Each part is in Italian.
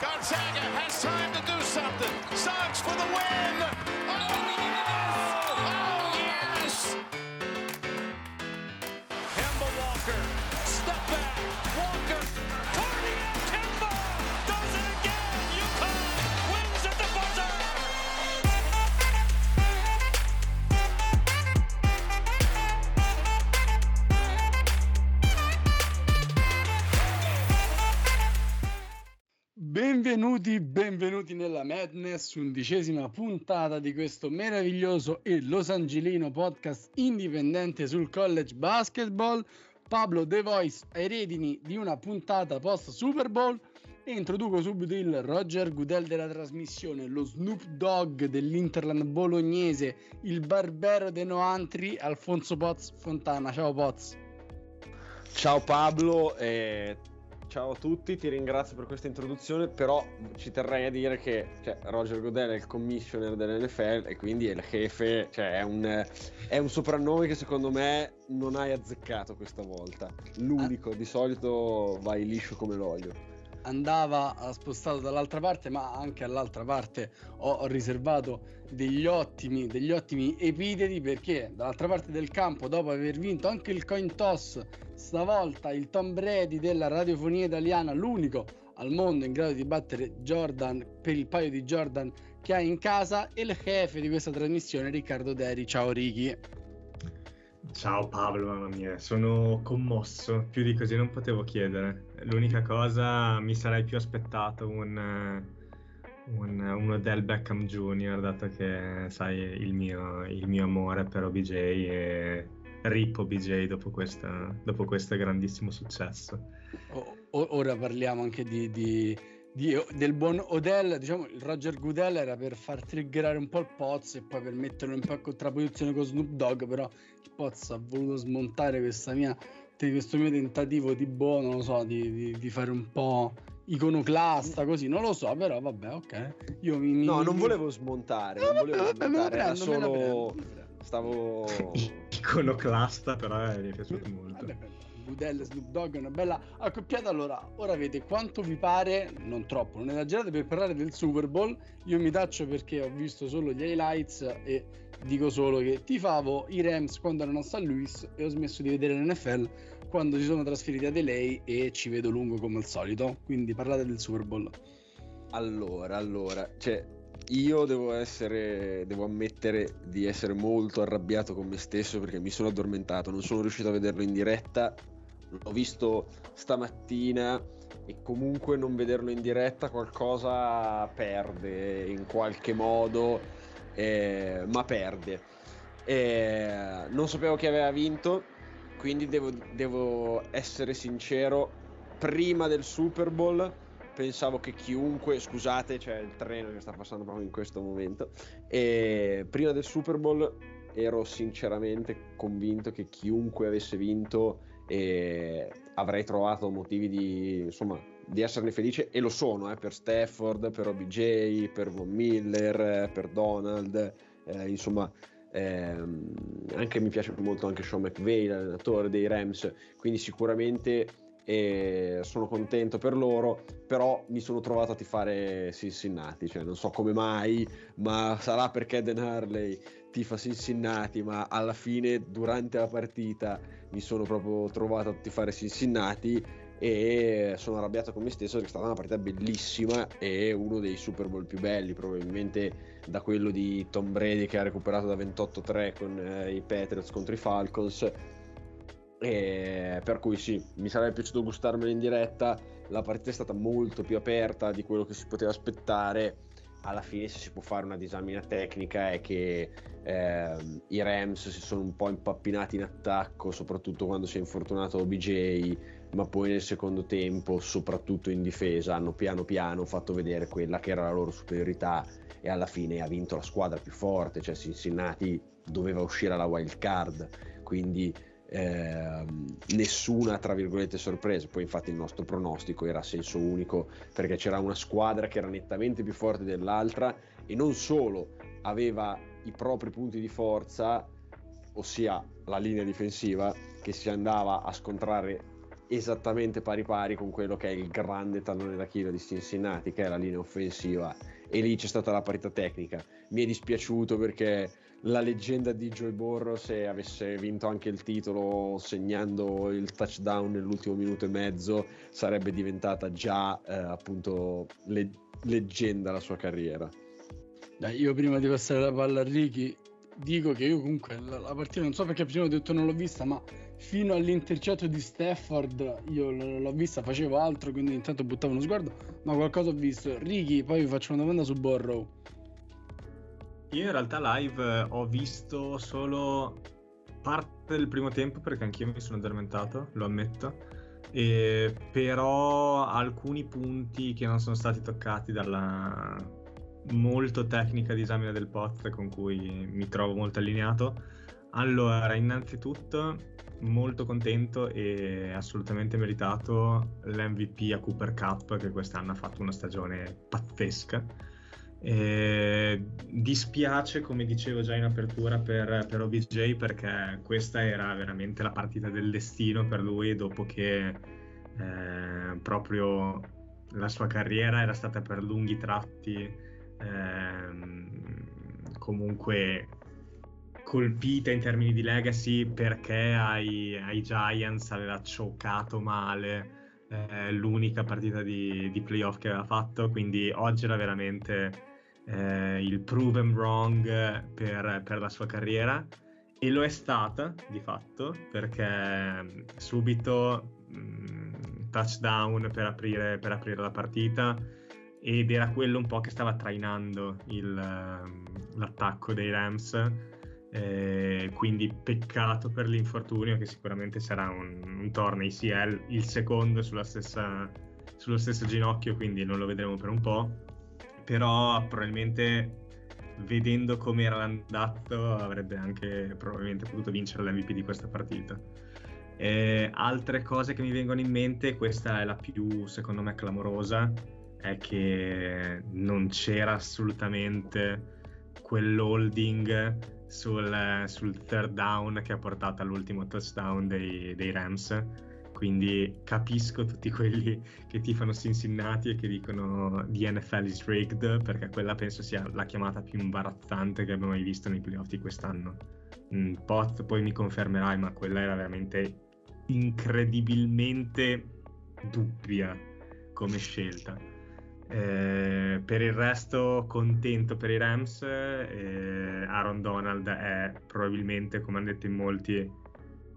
Gonzaga Benvenuti, benvenuti nella Madness, undicesima puntata di questo meraviglioso e losangelino podcast indipendente sul college basketball. Pablo The Voice ai redini di una puntata post Super Bowl e introduco subito il Roger Goodell della trasmissione, lo Snoop Dogg dell'Interland bolognese, il Barbero de Noantri, Alfonso Poz Fontana. Ciao Poz. Ciao Pablo, e ciao a tutti, ti ringrazio per questa introduzione, però ci terrei a dire che cioè, Roger Goodell è il commissioner dell'NFL e quindi è il jefe, cioè è un, è un soprannome che secondo me non hai azzeccato questa volta. L'unico, di solito vai liscio come l'olio. Andava spostato dall'altra parte, ma anche all'altra parte ho, riservato degli ottimi, degli ottimi epiteti perché dall'altra parte del campo, dopo aver vinto anche il coin toss, stavolta il Tom Brady della radiofonia italiana, l'unico al mondo in grado di battere Jordan per il paio di Jordan che ha in casa, e il jefe di questa trasmissione, Riccardo Deri. Ciao Ricky. Ciao Pablo, mamma mia, sono commosso, più di così non potevo chiedere. L'unica cosa mi sarei più aspettato un, un, un Odell Beckham Jr., dato che sai il mio, il mio amore per OBJ e rip OBJ dopo, questa, dopo questo grandissimo successo. O- ora parliamo anche di, di- di- del buon Odell. Diciamo il Roger Goodell era per far triggerare un po' il Poz e poi per metterlo un po' in contrapposizione con Snoop Dogg. Però il Poz ha voluto smontare questa mia, questo mio tentativo di buono, non lo so, di, di- di fare un po' iconoclasta così. Non lo so, però vabbè, ok. Io mi, mi- No, non mi- volevo smontare, No, non volevo vabbè, me la smontare, prendo, solo... Stavo... Iconoclasta, però eh, mi è piaciuto molto. Vabbè, vabbè, Goodell e Snoop Dogg una bella accoppiata. Allora, ora vedete quanto vi pare, non troppo, non esagerate per parlare del Super Bowl. Io mi taccio perché ho visto solo gli highlights e dico solo che tifavo i Rams quando erano a St. Louis e ho smesso di vedere l'NFL quando si sono trasferiti a LA e ci vedo lungo come al solito. Quindi parlate del Super Bowl. Allora, allora, cioè, io devo essere, devo ammettere di essere molto arrabbiato con me stesso perché mi sono addormentato, non sono riuscito a vederlo in diretta, l'ho visto stamattina e comunque non vederlo in diretta qualcosa perde in qualche modo, eh, ma perde. Eh, non sapevo chi aveva vinto, quindi devo, devo essere sincero, prima del Super Bowl pensavo che chiunque, scusate, c'è il treno che sta passando proprio in questo momento, e prima del Super Bowl ero sinceramente convinto che chiunque avesse vinto eh, avrei trovato motivi di, insomma, di esserne felice e lo sono, eh, per Stafford, per OBJ, per Von Miller, eh, per Donald, eh, insomma... ehm, anche mi piace molto anche Sean McVay, l'allenatore dei Rams, quindi sicuramente e sono contento per loro, però mi sono trovato a tifare Cincinnati, cioè non so come mai, ma sarà perché Dan Harley tifa Cincinnati, ma alla fine durante la partita mi sono proprio trovato a tifare Cincinnati e sono arrabbiato con me stesso perché è stata una partita bellissima e uno dei Super Bowl più belli, probabilmente da quello di Tom Brady che ha recuperato da 28-3 con eh, i Patriots contro i Falcons e per cui sì, mi sarebbe piaciuto gustarmelo in diretta. La partita è stata molto più aperta di quello che si poteva aspettare. Alla fine, se si può fare una disamina tecnica, è che ehm, i Rams si sono un po' impappinati in attacco, soprattutto quando si è infortunato OBJ, ma poi nel secondo tempo, soprattutto in difesa, hanno piano piano fatto vedere quella che era la loro superiorità e alla fine ha vinto la squadra più forte, cioè Cincinnati doveva uscire alla wild card, quindi ehm, nessuna tra virgolette sorpresa poi infatti il nostro pronostico era a senso unico perché c'era una squadra che era nettamente più forte dell'altra e non solo aveva i propri punti di forza ossia la linea difensiva che si andava a scontrare esattamente pari pari con quello che è il grande tallone d'Achille di Cincinnati, che è la linea offensiva, e lì c'è stata la parità tecnica. Mi è dispiaciuto perché la leggenda di Joy Borro, se avesse vinto anche il titolo segnando il touchdown nell'ultimo minuto e mezzo, sarebbe diventata già eh, appunto le- leggenda la sua carriera. Dai, io prima di passare la palla a Ricky dico che io comunque la, la partita non so perché prima ho detto non l'ho vista, ma fino all'intercetto di Stafford io l- l'ho vista, facevo altro, quindi intanto buttavo uno sguardo, ma qualcosa ho visto. Ricky, poi vi faccio una domanda su Borrow. Io in realtà live eh, ho visto solo parte del primo tempo perché anch'io mi sono addormentato, lo ammetto. E però alcuni punti che non sono stati toccati dalla molto tecnica disamina del pot con cui mi trovo molto allineato. Allora, innanzitutto molto contento e assolutamente meritato l'MVP a Cooper Cup che quest'anno ha fatto una stagione pazzesca. E dispiace, come dicevo già in apertura, per, per OBJ perché questa era veramente la partita del destino per lui dopo che eh, proprio la sua carriera era stata per lunghi tratti ehm, comunque colpita in termini di legacy perché ai, ai Giants aveva cioccato male eh, l'unica partita di, di, playoff che aveva fatto, quindi oggi era veramente eh, il proven wrong per, per, la sua carriera. E lo è stata di fatto perché subito mh, mm, touchdown per aprire, per aprire la partita. Ed era quello un po' che stava trainando il, ehm, l'attacco dei Rams. Eh, quindi peccato per l'infortunio che sicuramente sarà un, un torneo ACL il secondo stessa, sullo stesso ginocchio quindi non lo vedremo per un po' però probabilmente vedendo come era andato avrebbe anche probabilmente potuto vincere l'MVP di questa partita eh, altre cose che mi vengono in mente questa è la più secondo me clamorosa è che non c'era assolutamente quell'holding sul, sul third down che ha portato all'ultimo touchdown dei, dei, Rams. Quindi capisco tutti quelli che tifano Cincinnati e che dicono the NFL is rigged, perché quella penso sia la chiamata più imbarazzante che abbiamo mai visto nei playoff di quest'anno. Mm, Pot poi mi confermerai, ma quella era veramente incredibilmente dubbia come scelta. Eh, per il resto contento per i Rams, eh, Aaron Donald è probabilmente, come hanno detto in molti,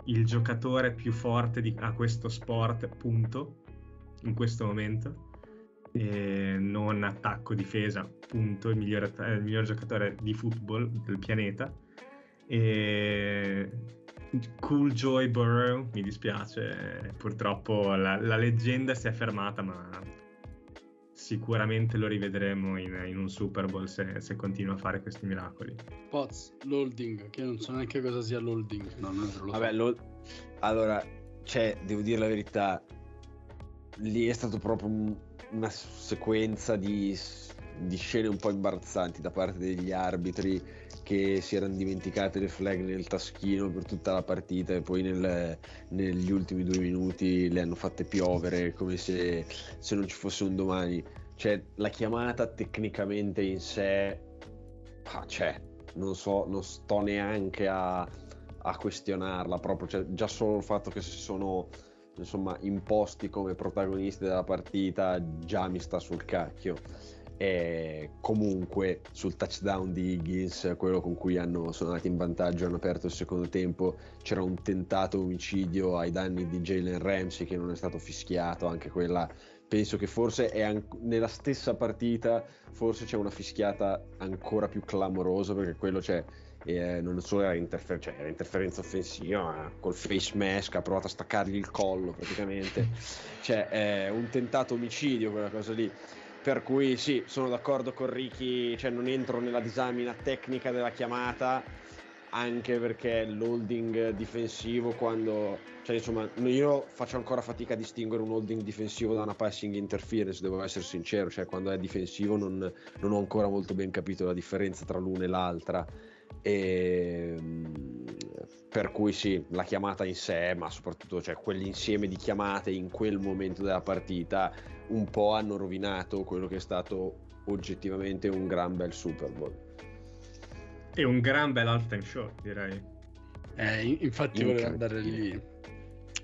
il giocatore più forte di, a questo sport, punto, in questo momento. Eh, non attacco difesa, punto, il miglior, il miglior giocatore di football del pianeta. E Cool Joy Burrow, mi dispiace, purtroppo la, la leggenda si è fermata, ma sicuramente lo rivedremo in, in un Super Bowl se, se, continua a fare questi miracoli. Poz, l'holding, che non so neanche cosa sia l'holding. No, non lo Vabbè, lo... allora, cioè, devo dire la verità, lì è stato proprio un, una sequenza di, di, scene un po' imbarazzanti da parte degli arbitri che si erano dimenticate le flag nel taschino per tutta la partita e poi nel, negli ultimi due minuti le hanno fatte piovere come se, se non ci fosse un domani. Cioè, la chiamata tecnicamente in sé, ah, cioè, non so, non sto neanche a, a questionarla proprio, cioè, già solo il fatto che si sono insomma imposti come protagonisti della partita già mi sta sul cacchio e comunque sul touchdown di Higgins, quello con cui hanno, sono andati in vantaggio, hanno aperto il secondo tempo, c'era un tentato omicidio ai danni di Jalen Ramsey che non è stato fischiato, anche quella penso che forse è an- nella stessa partita, forse c'è una fischiata ancora più clamorosa perché quello c'è eh, non solo era, interfer- cioè, era, interferenza offensiva, ma col face mask ha provato a staccargli il collo praticamente. cioè, è un tentato omicidio quella cosa lì. Per cui sì, sono d'accordo con Ricky, cioè non entro nella disamina tecnica della chiamata, anche perché l'holding difensivo quando... Cioè insomma, io faccio ancora fatica a distinguere un holding difensivo da una passing interference, devo essere sincero, cioè quando è difensivo non, non ho ancora molto ben capito la differenza tra l'una e l'altra. E, ehm, per cui sì, la chiamata in sé, ma soprattutto cioè, quell'insieme di chiamate in quel momento della partita un po' hanno rovinato quello che è stato oggettivamente un gran bel Super Bowl. E un gran bel halftime show, direi. Eh, infatti volevo andare lì.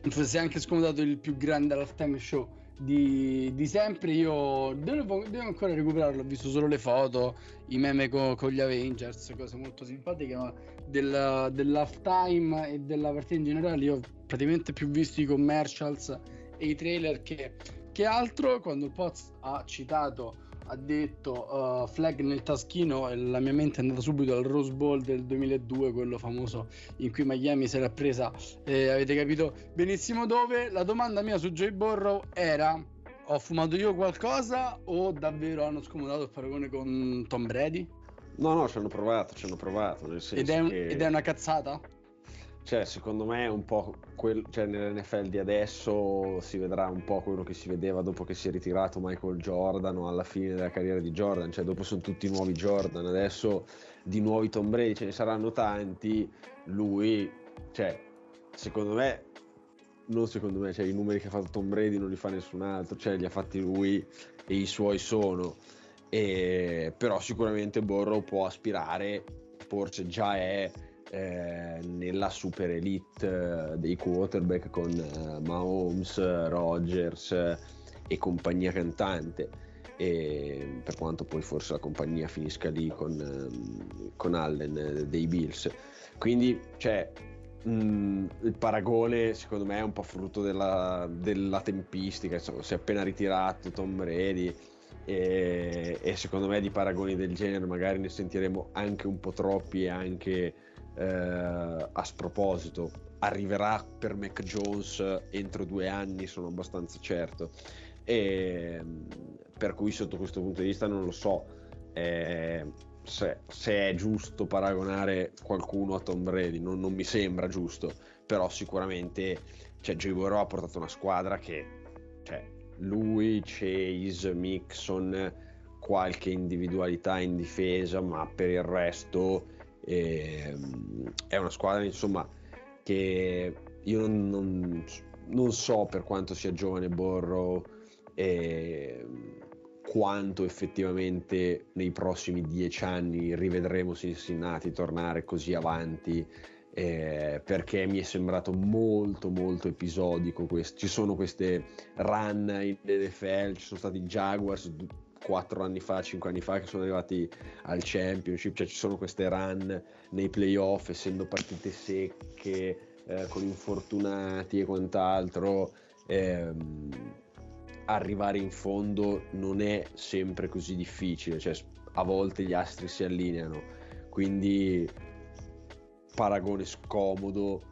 Fosse anche scomodato il più grande halftime show di, di sempre. Io devo, devo, ancora recuperarlo. Ho visto solo le foto, i meme con, con gli Avengers, cose molto simpatiche. Ma del, dell'halftime e della partita in generale, io ho praticamente più visto i commercials e i trailer che, che altro. Quando il Poz ha citato ha detto uh, flag nel taschino e la mia mente è andata subito al Rose Bowl del 2002, quello famoso in cui Miami si era presa, eh, avete capito benissimo dove. La domanda mia su Joy Borrow era ho fumato io qualcosa o davvero hanno scomodato il paragone con Tom Brady? No, no, ci hanno provato, ci hanno provato. Nel senso ed, è un, che... ed è una cazzata? Cioè, secondo me un po' quel, cioè, nell'NFL di adesso si vedrà un po' quello che si vedeva dopo che si è ritirato Michael Jordan o alla fine della carriera di Jordan, cioè dopo sono tutti nuovi Jordan, adesso di nuovi Tom Brady ce ne saranno tanti, lui, cioè, secondo me, non secondo me, cioè i numeri che ha fatto Tom Brady non li fa nessun altro, cioè li ha fatti lui e i suoi sono, e, però sicuramente Borrow può aspirare, forse già è eh, nella super elite eh, dei quarterback con eh, Mahomes, Rogers eh, e compagnia cantante. E per quanto poi forse la compagnia finisca lì con, ehm, con Allen dei Bills. Quindi, cioè, mm, il paragone secondo me è un po' frutto della, della tempistica. Insomma, si è appena ritirato Tom Brady. E, e, secondo me di paragoni del genere magari ne sentiremo anche un po' troppi e anche eh, a sproposito arriverà per Mac Jones entro due anni sono abbastanza certo. E per cui sotto questo punto di vista non lo so eh, se, se, è giusto paragonare qualcuno a Tom Brady non, non mi sembra giusto però sicuramente cioè, Joey Burrow ha portato una squadra che cioè, lui, Chase, Mixon qualche individualità in difesa ma per il resto e, ehm, è una squadra insomma che io non, non, non, so per quanto sia giovane Borro e quanto effettivamente nei prossimi dieci anni rivedremo Cincinnati tornare così avanti eh, perché mi è sembrato molto molto episodico questo. ci sono queste run in NFL ci sono stati Jaguars 4 anni fa, 5 anni fa che sono arrivati al championship, cioè ci sono queste run nei playoff essendo partite secche, eh, con infortunati e quant'altro, ehm, arrivare in fondo non è sempre così difficile, cioè a volte gli astri si allineano, quindi paragone scomodo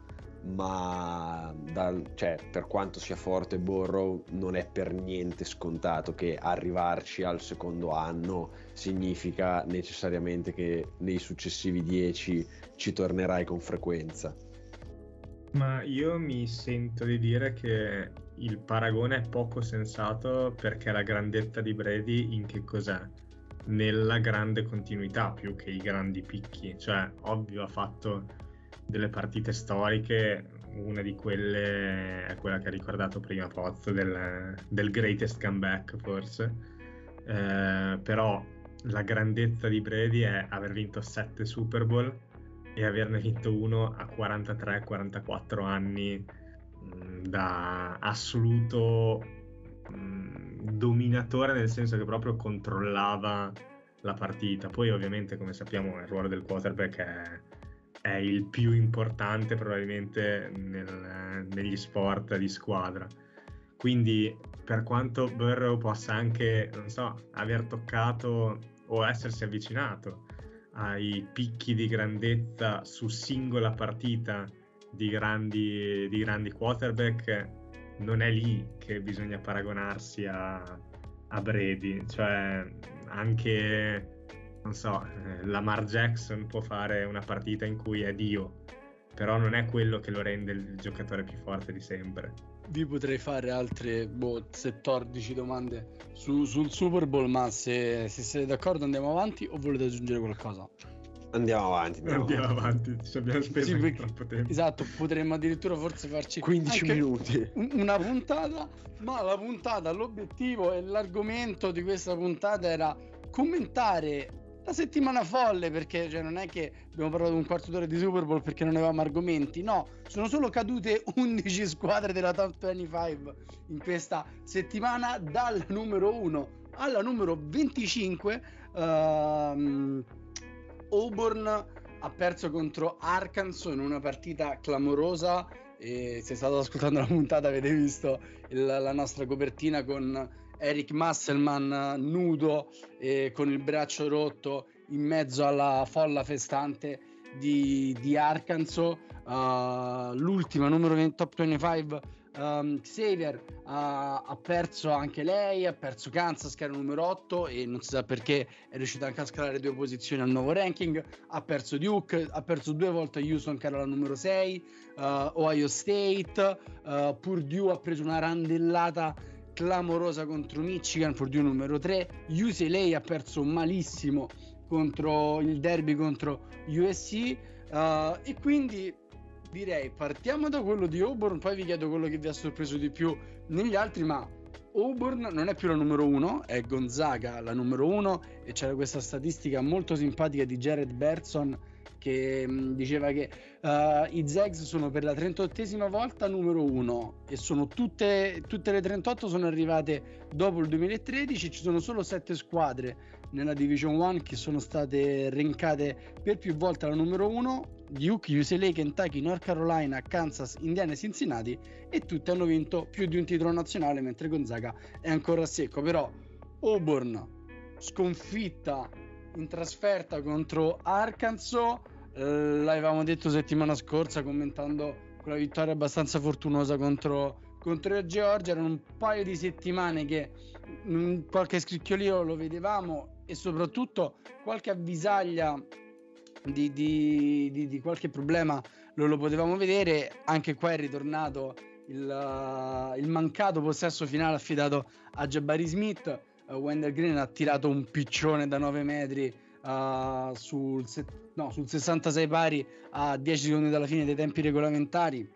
ma dal, cioè, per quanto sia forte Borrow non è per niente scontato che arrivarci al secondo anno significa necessariamente che nei successivi dieci ci tornerai con frequenza. Ma io mi sento di dire che il paragone è poco sensato perché la grandezza di Brady in che cos'è? Nella grande continuità più che i grandi picchi, cioè ovvio ha fatto delle partite storiche, una di quelle è quella che ha ricordato prima Pozzo, del, del greatest comeback forse, eh, però la grandezza di Brady è aver vinto 7 Super Bowl e averne vinto uno a 43-44 anni mh, da assoluto mh, dominatore nel senso che proprio controllava la partita. Poi ovviamente come sappiamo il ruolo del quarterback è è il più importante probabilmente nel, negli sport di squadra. Quindi per quanto Burrow possa anche, non so, aver toccato o essersi avvicinato ai picchi di grandezza su singola partita di grandi, di grandi quarterback, non è lì che bisogna paragonarsi a, a Brady. Cioè, anche non so, eh, Lamar Jackson può fare una partita in cui è Dio, però non è quello che lo rende il giocatore più forte di sempre. Vi potrei fare altre boh, 14 domande su, sul Super Bowl, ma se, se siete d'accordo andiamo avanti o volete aggiungere qualcosa? Andiamo avanti. Andiamo, Andiamo avanti. avanti, ci abbiamo speso Sì, perché- troppo tempo. Esatto, potremmo addirittura forse farci 15 anche minuti. un- una puntata, ma la puntata, l'obiettivo e l'argomento di questa puntata era commentare la settimana folle perché cioè, non è che abbiamo parlato un quarto d'ora di Super Bowl perché non avevamo argomenti, no, sono solo cadute 11 squadre della top 25 in questa settimana dal numero 1 alla numero 25 ehm, Auburn ha perso contro Arkansas in una partita clamorosa e se state ascoltando la puntata avete visto il- la nostra copertina con Eric Musselman nudo e con il braccio rotto in mezzo alla folla festante di, di Arkansas. Uh, l'ultima numero 20 top 25 um, Xavier ha, ha perso anche lei ha perso Kansas che era numero 8 e non si sa perché è riuscita anche a scalare due posizioni al nuovo ranking. Ha perso Duke ha perso due volte Houston che era la numero 6 uh, Ohio State uh, Purdue ha preso una randellata clamorosa contro Michigan Purdue numero 3 UCLA ha perso malissimo contro il derby contro USC uh, e quindi direi partiamo da quello di Auburn poi vi chiedo quello che vi ha sorpreso di più negli altri ma Auburn non è più la numero uno è Gonzaga la numero uno e c'era questa statistica molto simpatica di Jared Berson che mh, diceva che uh, i Zags sono per la 38esima volta numero uno e sono tutte, tutte le 38 sono arrivate dopo il 2013 ci sono solo 7 squadre nella Division 1 che sono state rincate per più volte alla numero 1 Duke, UCLA, Kentucky, North Carolina, Kansas, Indiana e Cincinnati e tutte hanno vinto più di un titolo nazionale mentre Gonzaga è ancora a secco. Però Auburn sconfitta in trasferta contro Arkansas eh, l'avevamo detto settimana scorsa commentando quella vittoria abbastanza fortunosa contro, contro la Georgia erano un paio di settimane che qualche scricchiolio lo vedevamo e soprattutto qualche avvisaglia di, di, di, di, qualche problema lo, lo, potevamo vedere. Anche qua è ritornato il, uh, il mancato possesso finale affidato a Jabari Smith. Uh, Wendell Green ha tirato un piccione da 9 metri uh, sul, se- no, sul 66 pari a 10 secondi dalla fine dei tempi regolamentari.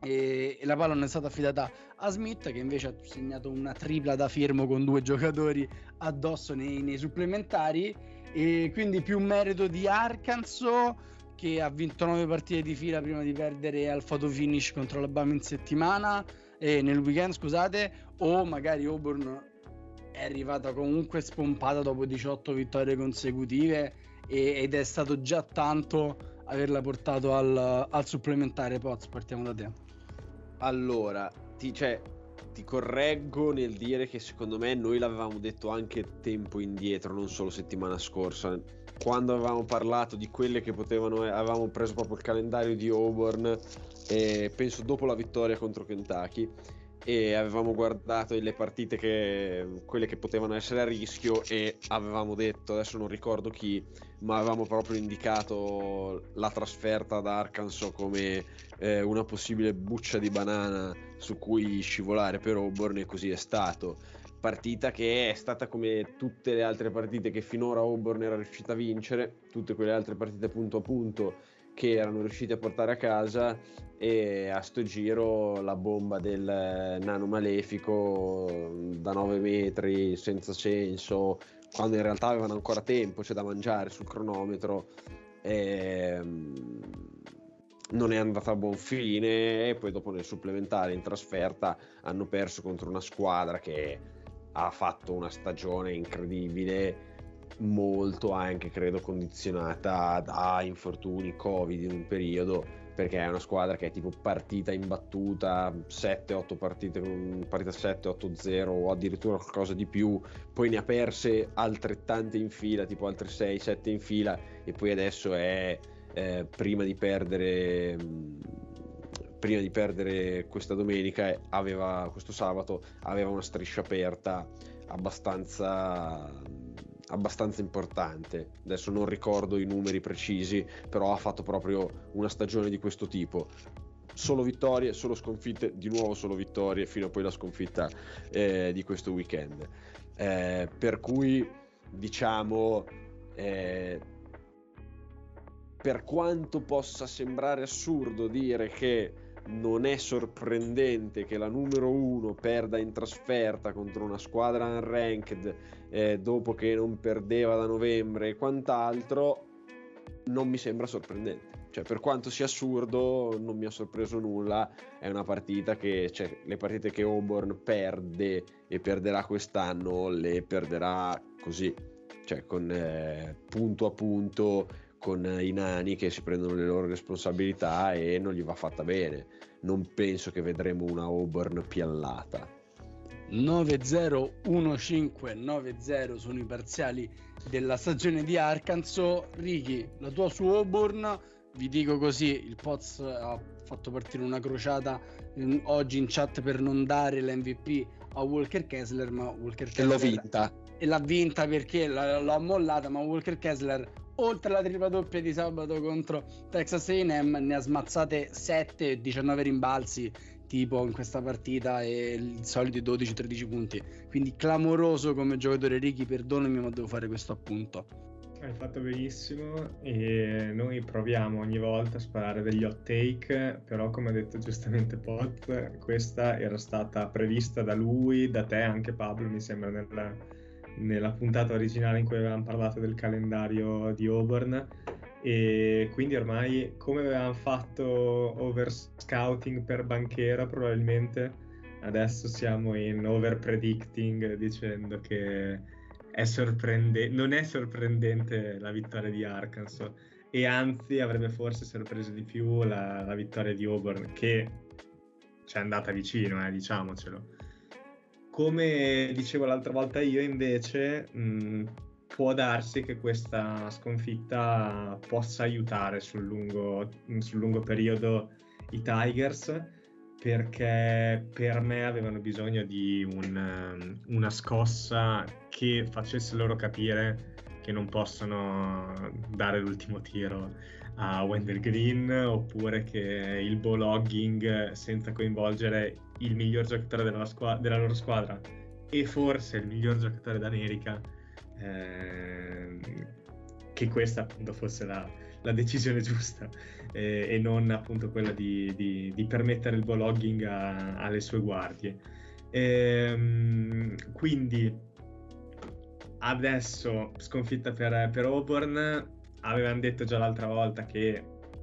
E, la palla non è stata affidata a Smith che invece ha segnato una tripla da firmo con due giocatori addosso nei, nei supplementari e quindi più merito di Arkansas che ha vinto 9 partite di fila prima di perdere al photo finish contro l'Alabama in settimana e nel weekend scusate o magari Auburn è arrivata comunque spompata dopo 18 vittorie consecutive e, ed è stato già tanto averla portato al, al supplementare Poz partiamo da te allora ti, cioè, ti correggo nel dire che secondo me noi l'avevamo detto anche tempo indietro, non solo settimana scorsa. Quando avevamo parlato di quelle che potevano, avevamo preso proprio il calendario di Auburn, e penso dopo la vittoria contro Kentucky, e avevamo guardato le partite che quelle che potevano essere a rischio e avevamo detto adesso non ricordo chi ma avevamo proprio indicato la trasferta ad Arkansas come eh, una possibile buccia di banana su cui scivolare per Auburn e così è stato. Partita che è stata come tutte le altre partite che finora Auburn era riuscita a vincere tutte quelle altre partite punto a punto che erano riusciti a portare a casa e a sto giro la bomba del nano malefico da 9 metri senza senso quando in realtà avevano ancora tempo c'è da mangiare sul cronometro e non è andata a buon fine e poi dopo nel supplementare in trasferta hanno perso contro una squadra che ha fatto una stagione incredibile molto anche credo condizionata da infortuni covid in un periodo perché è una squadra che è tipo partita imbattuta 7-8 partite partita 7-8-0 o addirittura qualcosa di più poi ne ha perse altrettante in fila tipo altre 6-7 in fila e poi adesso è eh, prima di perdere prima di perdere questa domenica aveva questo sabato aveva una striscia aperta abbastanza abbastanza importante. Adesso non ricordo i numeri precisi, però ha fatto proprio una stagione di questo tipo. Solo vittorie, solo sconfitte, di nuovo solo vittorie fino a poi la sconfitta eh, di questo weekend. Eh, per cui diciamo eh, per quanto possa sembrare assurdo dire che non è sorprendente che la numero uno perda in trasferta contro una squadra unranked eh, dopo che non perdeva da novembre e quant'altro, non mi sembra sorprendente. Cioè, per quanto sia assurdo, non mi ha sorpreso nulla. È una partita che, cioè, le partite che Auburn perde e perderà quest'anno, le perderà così, cioè, con eh, punto a punto, con i nani che si prendono le loro responsabilità e non gli va fatta bene. Non penso che vedremo una Auburn piallata. 9-0-1-5-9-0 sono i parziali della stagione di Arkansas. Ricky, la tua su Auburn, vi dico così, il Poz ha fatto partire una crociata in, oggi in chat per non dare l'MVP a Walker Kessler, ma Walker Kessler... E l'ho vinta. E l'ha vinta perché l'ho mollata, ma Walker Kessler oltre alla tripla doppia di sabato contro Texas A&M ne ha smazzate 7 19 rimbalzi tipo in questa partita e i soliti 12-13 punti. Quindi clamoroso come giocatore Ricky, perdonami ma devo fare questo appunto. Hai fatto benissimo e noi proviamo ogni volta a sparare degli hot take, però come ha detto giustamente Pot, questa era stata prevista da lui, da te anche Pablo, mi sembra nella, nella puntata originale in cui avevamo parlato del calendario di Auburn. E quindi ormai come avevamo fatto over scouting per Banchera probabilmente adesso siamo in over predicting dicendo che è sorprende- non è sorprendente la vittoria di Arkansas. E anzi avrebbe forse sorpreso di più la, la vittoria di Auburn che ci è andata vicino eh, diciamocelo come dicevo l'altra volta io invece mh, può darsi che questa sconfitta possa aiutare sul lungo, sul lungo periodo i Tigers perché per me avevano bisogno di un, una scossa che facesse loro capire che non possono dare l'ultimo tiro a Wendell Green oppure che il ball hogging senza coinvolgere il miglior giocatore della, squ- della loro squadra e forse il miglior giocatore d'America Ehm, che questa appunto fosse la, la decisione giusta eh, e non appunto quella di, di, di permettere il blogging a, alle sue guardie. Ehm, quindi adesso sconfitta per, per Auburn, avevano detto già l'altra volta che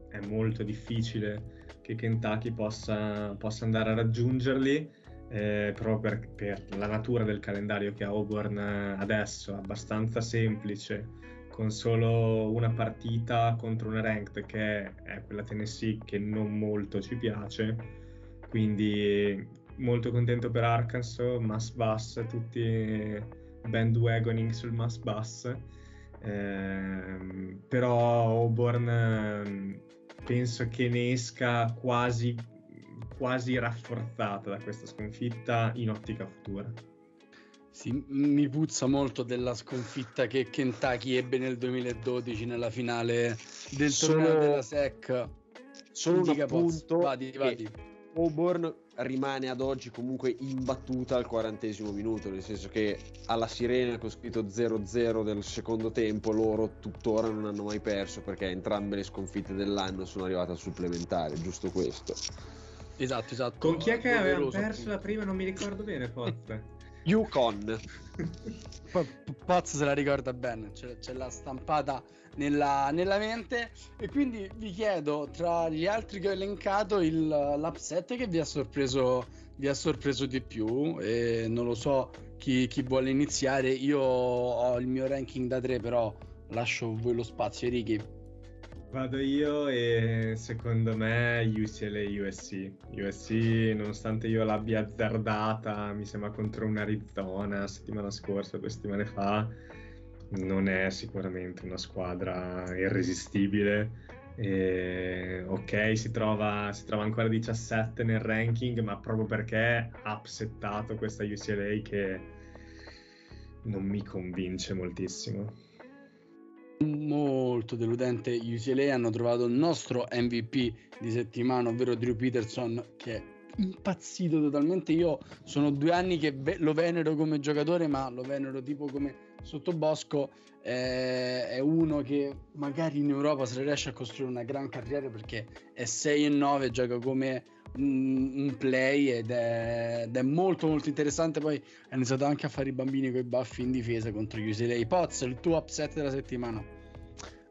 è molto difficile che Kentucky possa, possa andare a raggiungerli eh, proprio per, per, la natura del calendario che ha Auburn adesso, abbastanza semplice, con solo una partita contro una ranked che è quella Tennessee che non molto ci piace, quindi molto contento per Arkansas, Mass Bus, tutti bandwagoning sul Mass Bus, eh, però Auburn penso che ne esca quasi quasi rafforzata da questa sconfitta in ottica futura. Sì, mi puzza molto della sconfitta che Kentucky ebbe nel 2012 nella finale del solo, torneo della SEC. Solo un appunto vadi, vadi. Auburn rimane ad oggi comunque imbattuta al quarantesimo minuto, nel senso che alla sirena con scritto 0-0 del secondo tempo loro tuttora non hanno mai perso perché entrambe le sconfitte dell'anno sono arrivate al supplementare, giusto questo. Esatto, esatto. Con chi è che avevamo perso la prima? Non mi ricordo bene, Poz. Yukon. Poz se la ricorda bene, ce, ce l'ha stampata nella, nella, mente. E quindi vi chiedo, tra gli altri che ho elencato, il, l'upset che vi ha sorpreso, vi ha sorpreso di più. E non lo so chi, chi vuole iniziare. Io ho il mio ranking da 3, però lascio voi lo spazio, Ricky. Vado io e secondo me UCLA USC. USC, nonostante io l'abbia azzardata, mi sembra contro un Arizona settimana scorsa, due settimane fa, non è sicuramente una squadra irresistibile. E, ok, si trova, si trova ancora 17 nel ranking, ma proprio perché ha upsettato questa UCLA che non mi convince moltissimo molto deludente UCLA hanno trovato il nostro MVP di settimana ovvero Drew Peterson che impazzito totalmente. Io sono due anni che lo venero come giocatore, ma lo venero tipo come sottobosco. Eh, è uno che magari in Europa se riesce a costruire una gran carriera perché è 6 e 9, gioca come un, play ed è, ed è, molto molto interessante. Poi ha iniziato anche a fare i bambini con i baffi in difesa contro gli UCLA. Poz, il tuo upset della settimana.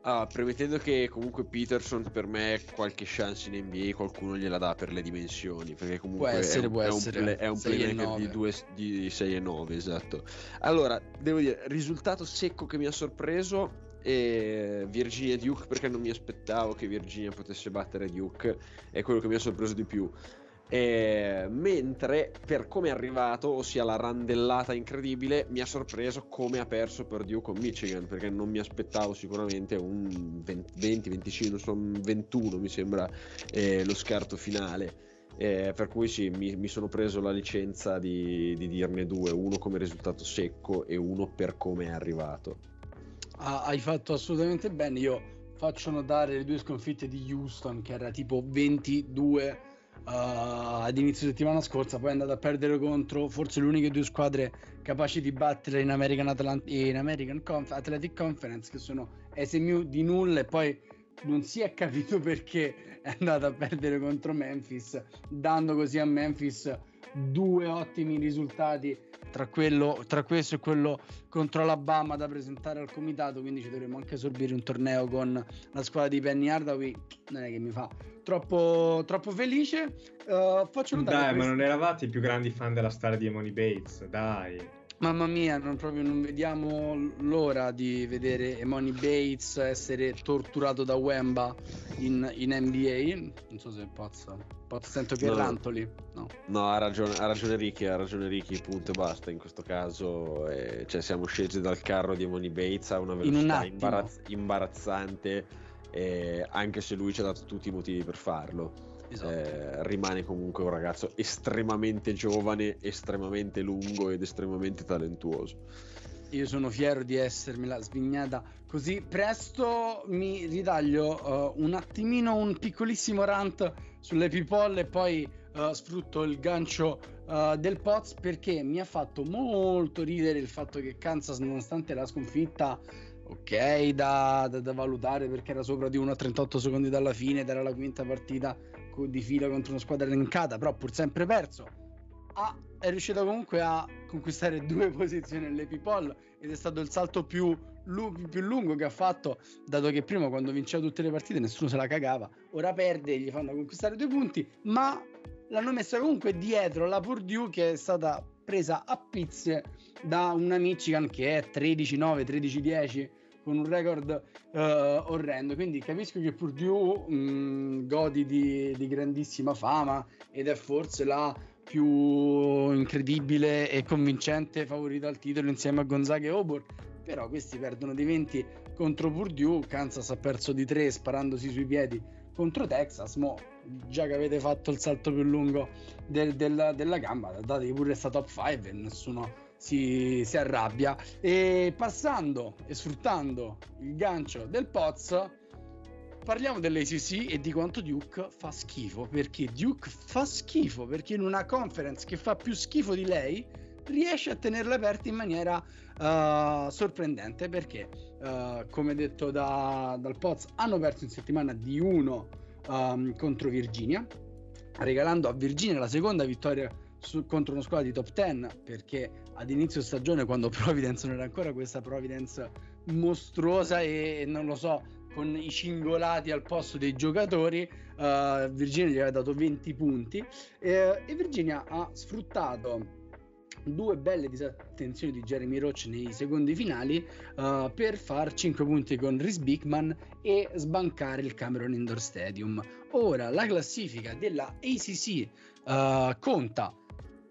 Ah, premettendo che comunque Peterson per me qualche chance in NBA qualcuno gliela dà per le dimensioni, perché comunque può essere, è, un, può è essere. un, play, è un playmaker di, due, di 6 e 9, esatto. Allora, devo dire, risultato secco che mi ha sorpreso e Virginia Duke perché non mi aspettavo che Virginia potesse battere Duke, è quello che mi ha sorpreso di più. Eh, mentre per come è arrivato, ossia la randellata incredibile, mi ha sorpreso come ha perso per Duke con Michigan, perché non mi aspettavo sicuramente un 20, 25, non 21 mi sembra eh, lo scarto finale. Eh, per cui sì, mi, mi, sono preso la licenza di, di dirne due, uno come risultato secco e uno per come è arrivato. Hai fatto assolutamente bene, io faccio notare le due sconfitte di Houston che era tipo 22 uh, ad inizio settimana scorsa, poi è andato a perdere contro forse le uniche due squadre capaci di battere in American, Atlant- in American Conf- Athletic Conference, che sono SMU di nulla e poi non si è capito perché è andato a perdere contro Memphis, dando così a Memphis due ottimi risultati tra, quello, tra questo e quello contro l'Alabama da presentare al comitato, quindi ci dovremmo anche sorbire un torneo con la squadra di Penny Hardaway, non è che mi fa troppo, troppo felice. Uh, faccio notare dai, ma non eravate i più grandi fan della storia di Money Bates, dai. Mamma mia, non, proprio, non vediamo l'ora di vedere Emoni Bates essere torturato da Wemba in, in NBA. Non so se pazza. Pazza sento che no. No, ha, ragione, ha ragione Ricky, ha ragione Ricky, punto e basta. In questo caso eh, cioè, siamo scesi dal carro di Emoni Bates a una velocità imbarazz- imbarazzante, eh, anche se lui ci ha dato tutti i motivi per farlo esatto. eh, rimane comunque un ragazzo estremamente giovane, estremamente lungo ed estremamente talentuoso. Io sono fiero di essermela svignata così presto. Mi ritaglio uh, un attimino un piccolissimo rant sulle people e poi uh, sfrutto il gancio uh, del Poz perché mi ha fatto molto ridere il fatto che Kansas, nonostante la sconfitta, ok, da, da, da valutare perché era sopra di 1 a 38 secondi dalla fine ed era la quinta partita di fila contro una squadra elencata, però pur sempre perso. Ah, è riuscito comunque a conquistare due posizioni nelle people ed è stato il salto più, lu- più, lungo che ha fatto, dato che prima quando vinceva tutte le partite nessuno se la cagava, ora perde gli fanno conquistare due punti, ma l'hanno messa comunque dietro la Purdue che è stata presa a pizze da una Michigan che è 13-9, 13-10 con un record uh, orrendo. Quindi capisco che Purdue mh, mm, godi di, di, grandissima fama ed è forse la più incredibile e convincente favorita al titolo insieme a Gonzaga e Auburn. Però questi perdono di 20 contro Purdue. Kansas ha perso di 3 sparandosi sui piedi contro Texas. Mo, già che avete fatto il salto più lungo del, del, della gamba, date che pure è stato top 5 e nessuno si, si arrabbia. E passando e sfruttando il gancio del Poz, parliamo dell'ACC e di quanto Duke fa schifo. Perché Duke fa schifo? Perché in una conference che fa più schifo di lei riesce a tenerla aperta in maniera uh, sorprendente. Perché, uh, come detto da, dal Poz, hanno perso in settimana di 1 um, ehm, contro Virginia, regalando a Virginia la seconda vittoria su, contro una squadra di top 10 perché ad inizio stagione quando Providence non era ancora questa Providence mostruosa e non lo so con i cingolati al posto dei giocatori uh, Virginia gli aveva dato 20 punti e, e Virginia ha sfruttato due belle disattenzioni di Jeremy Roach nei secondi finali uh, per far 5 punti con Rhys Bickman e sbancare il Cameron Indoor Stadium. Ora la classifica della ACC uh, conta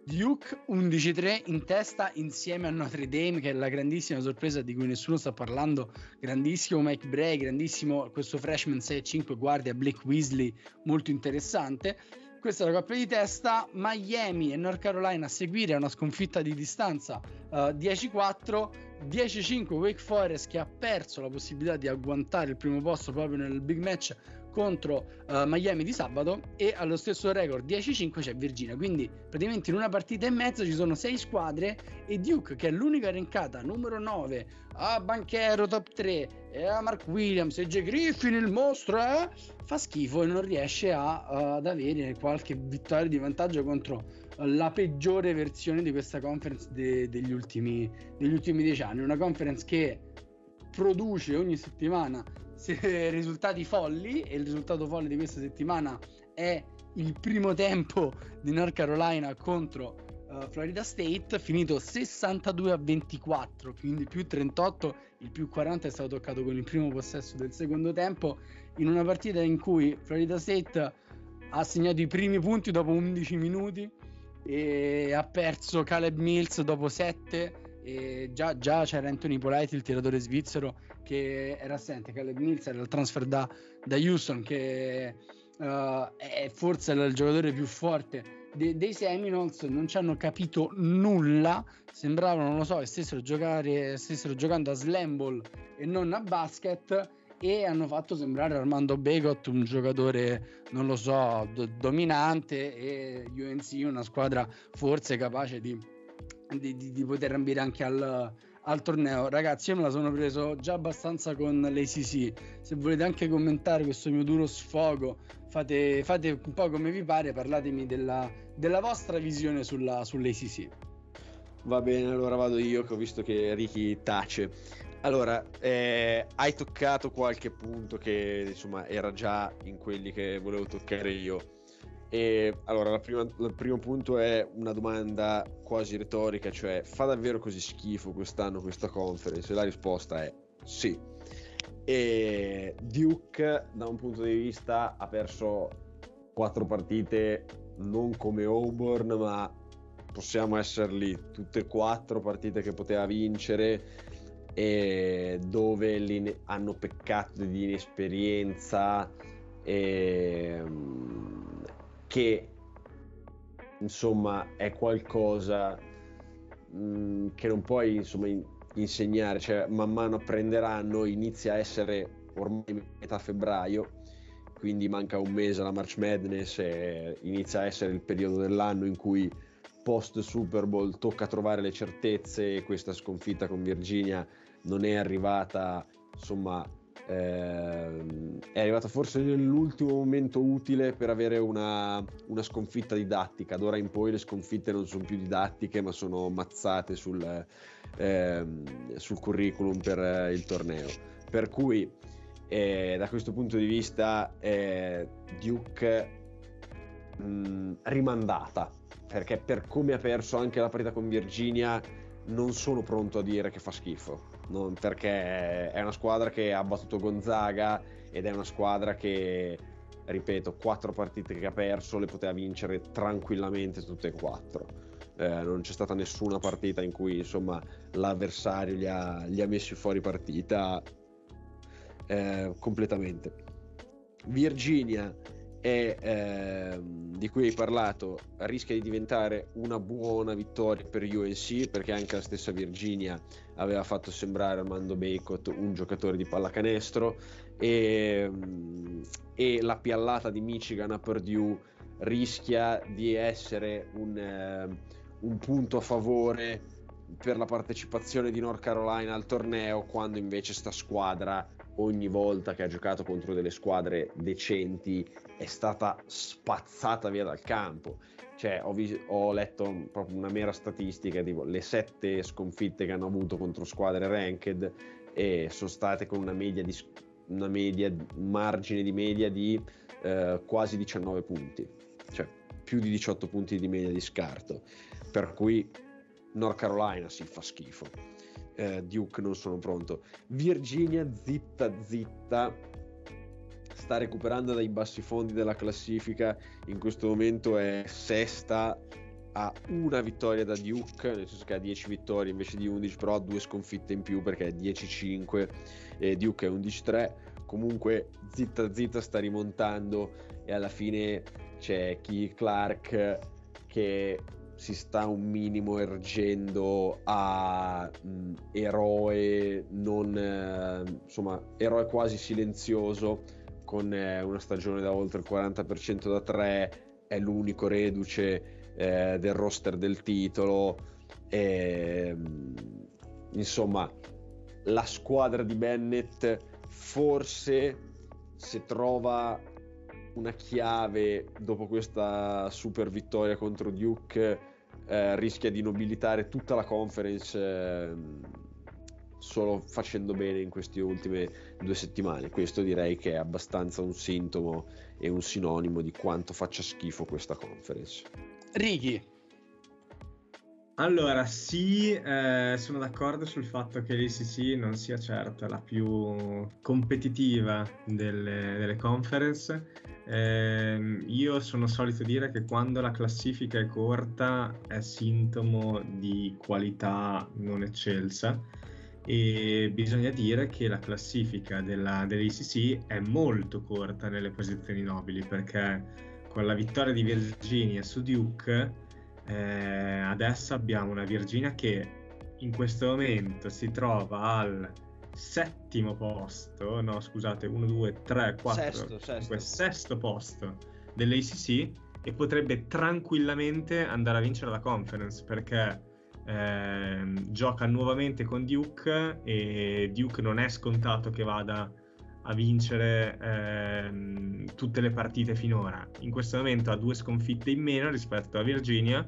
Duke 11-3 in testa insieme a Notre Dame che è la grandissima sorpresa di cui nessuno sta parlando. Grandissimo Mike Bray grandissimo questo freshman 6-5 guardia Blake Weasley molto interessante. Questa è la coppia di testa. Miami e North Carolina a seguire una sconfitta di distanza uh, 10-4 10-5 Wake Forest che ha perso la possibilità di agguantare il primo posto proprio nel big match contro uh, Miami di sabato e allo stesso record 10-5 c'è Virginia. Quindi praticamente in una partita e mezzo ci sono 6 squadre e Duke che è l'unica rankata numero 9 a Banchero top 3 e a Mark Williams e Jay Griffin il mostro eh, fa schifo e non riesce a, uh, ad avere qualche vittoria di vantaggio contro la peggiore versione di questa conference de- degli, ultimi, degli ultimi dieci anni. Una conference che produce ogni settimana risultati folli e il risultato folle di questa settimana è il primo tempo di North Carolina contro uh, Florida State finito 62 a 24 quindi più 38 il più 40 è stato toccato con il primo possesso del secondo tempo in una partita in cui Florida State ha segnato i primi punti dopo 11 minuti e ha perso Caleb Mills dopo 7 e già, già c'era Anthony Polite il tiratore svizzero che era assente. Caleb Mills era il transfer da, da Houston che uh, è forse il giocatore più forte de- dei Seminoles. Non ci hanno capito nulla. Sembravano non lo so stessero, giocare, stessero giocando a slam ball e non a basket e hanno fatto sembrare Armando Becott un giocatore, non lo so, do- dominante e UNC una squadra forse capace di, di, di, di poter ambire anche al, al, torneo. Ragazzi, io me la sono preso già abbastanza con l'ACC. Se volete anche commentare questo mio duro sfogo, fate, fate un po' come vi pare, parlatemi della, della vostra visione sulla, sull'ACC. Va bene, allora vado io che ho visto che Ricky tace. Allora, eh, hai toccato qualche punto che insomma era già in quelli che volevo toccare io. E allora, prima, il primo punto è una domanda quasi retorica, cioè fa davvero così schifo quest'anno questa conference? E la risposta è sì. E Duke, da un punto di vista, ha perso quattro partite non come Auburn, ma possiamo esserli tutte e quattro partite che poteva vincere dove hanno peccato di inesperienza e, che insomma è qualcosa mh, che non puoi insomma in, insegnare. Cioè man mano apprenderanno inizia a essere ormai metà febbraio quindi manca un mese alla March Madness e inizia a essere il periodo dell'anno in cui post Super Bowl tocca trovare le certezze e questa sconfitta con Virginia non è arrivata insomma ehm, è arrivata forse nell'ultimo momento utile per avere una, una, sconfitta didattica. D'ora in poi le sconfitte non sono più didattiche ma sono mazzate sul, ehm, sul curriculum per eh, il torneo. Per cui eh, da questo punto di vista eh, Duke mh, rimandata perché per come ha perso anche la partita con Virginia non sono pronto a dire che fa schifo. Non, perché è una squadra che ha battuto Gonzaga ed è una squadra che ripeto quattro partite che ha perso le poteva vincere tranquillamente tutte e quattro. Eh, non c'è stata nessuna partita in cui insomma l'avversario li ha, li ha messi fuori partita eh, completamente. Virginia è, eh, di cui hai parlato rischia di diventare una buona vittoria per UNC perché anche la stessa Virginia aveva fatto sembrare Armando Bacot un giocatore di pallacanestro. E, e la piallata di Michigan a Purdue rischia di essere un, eh, un punto a favore per la partecipazione di North Carolina al torneo quando invece sta squadra ogni volta che ha giocato contro delle squadre decenti è stata spazzata via dal campo. Cioè, ho, vis- ho letto proprio una mera statistica, tipo le sette sconfitte che hanno avuto contro squadre ranked e sono state con una media di una media, un margine di media di eh, quasi 19 punti, cioè più di 18 punti di media di scarto. Per cui North Carolina si fa schifo eh, Duke non sono pronto. Virginia zitta zitta sta recuperando dai bassi fondi della classifica, in questo momento è sesta ha una vittoria da Duke, nel senso che ha 10 vittorie invece di 11, però ha due sconfitte in più perché è 10-5 e Duke è 11-3. Comunque zitta zitta sta rimontando e alla fine c'è Key Clark che si sta un minimo ergendo a mh, eroe non eh, insomma eroe quasi silenzioso con eh, una stagione da oltre il 40% da 3 è l'unico reduce eh, del roster del titolo. E, insomma la squadra di Bennett forse se trova una chiave dopo questa super vittoria contro Duke eh, rischia di nobilitare tutta la conference eh, solo facendo bene in queste ultime due settimane. Questo direi che è abbastanza un sintomo e un sinonimo di quanto faccia schifo questa conference. Ricky. Allora, sì, eh, sono d'accordo sul fatto che l'ACC non sia certo la più competitiva delle, delle conference. Eh, io sono solito dire che quando la classifica è corta è sintomo di qualità non eccelsa. E bisogna dire che la classifica della, dell'ACC è molto corta nelle posizioni nobili perché con la vittoria di Virginia su Duke eh, adesso abbiamo una Virginia che in questo momento si trova al settimo posto, no scusate, 1, 2, 3, 4, sesto, 5, sesto. sesto posto dell'ACC e potrebbe tranquillamente andare a vincere la conference perché eh, gioca nuovamente con Duke e Duke non è scontato che vada a vincere eh, tutte le partite finora. In questo momento ha due sconfitte in meno rispetto a Virginia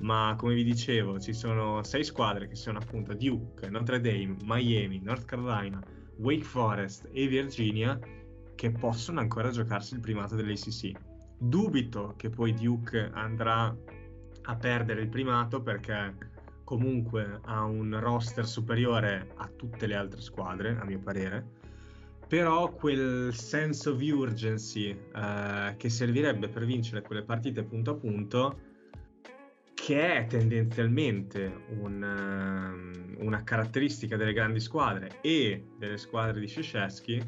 ma come vi dicevo ci sono sei squadre che sono appunto Duke, Notre Dame, Miami, North Carolina, Wake Forest e Virginia che possono ancora giocarsi il primato dell'ACC. Dubito che poi Duke andrà a perdere il primato perché comunque ha un roster superiore a tutte le altre squadre, a mio parere. Però quel sense of urgency eh, che servirebbe per vincere quelle partite punto a punto che è tendenzialmente un, um, una caratteristica delle grandi squadre e delle squadre di Szeszewski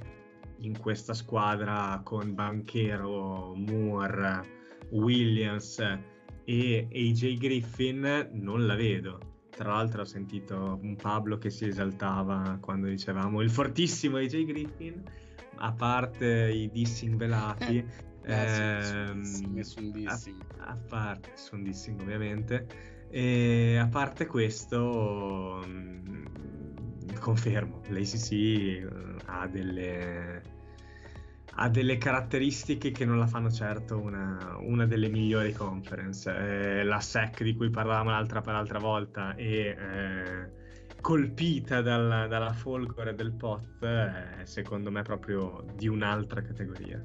in questa squadra con Banchero, Moore, Williams e AJ Griffin non la vedo. Tra l'altro ho sentito un Pablo che si esaltava quando dicevamo il fortissimo AJ Griffin, a parte i dissing velati, Eh, nessun dissing. A, a parte, nessun dissing ovviamente. E a parte questo, mm, confermo, l'ACC eh, ha delle, ha delle caratteristiche che non la fanno certo una, una delle migliori conference. Eh, la SEC di cui parlavamo l'altra, l'altra volta e eh, colpita dal, dalla folgore del pot è secondo me proprio di un'altra categoria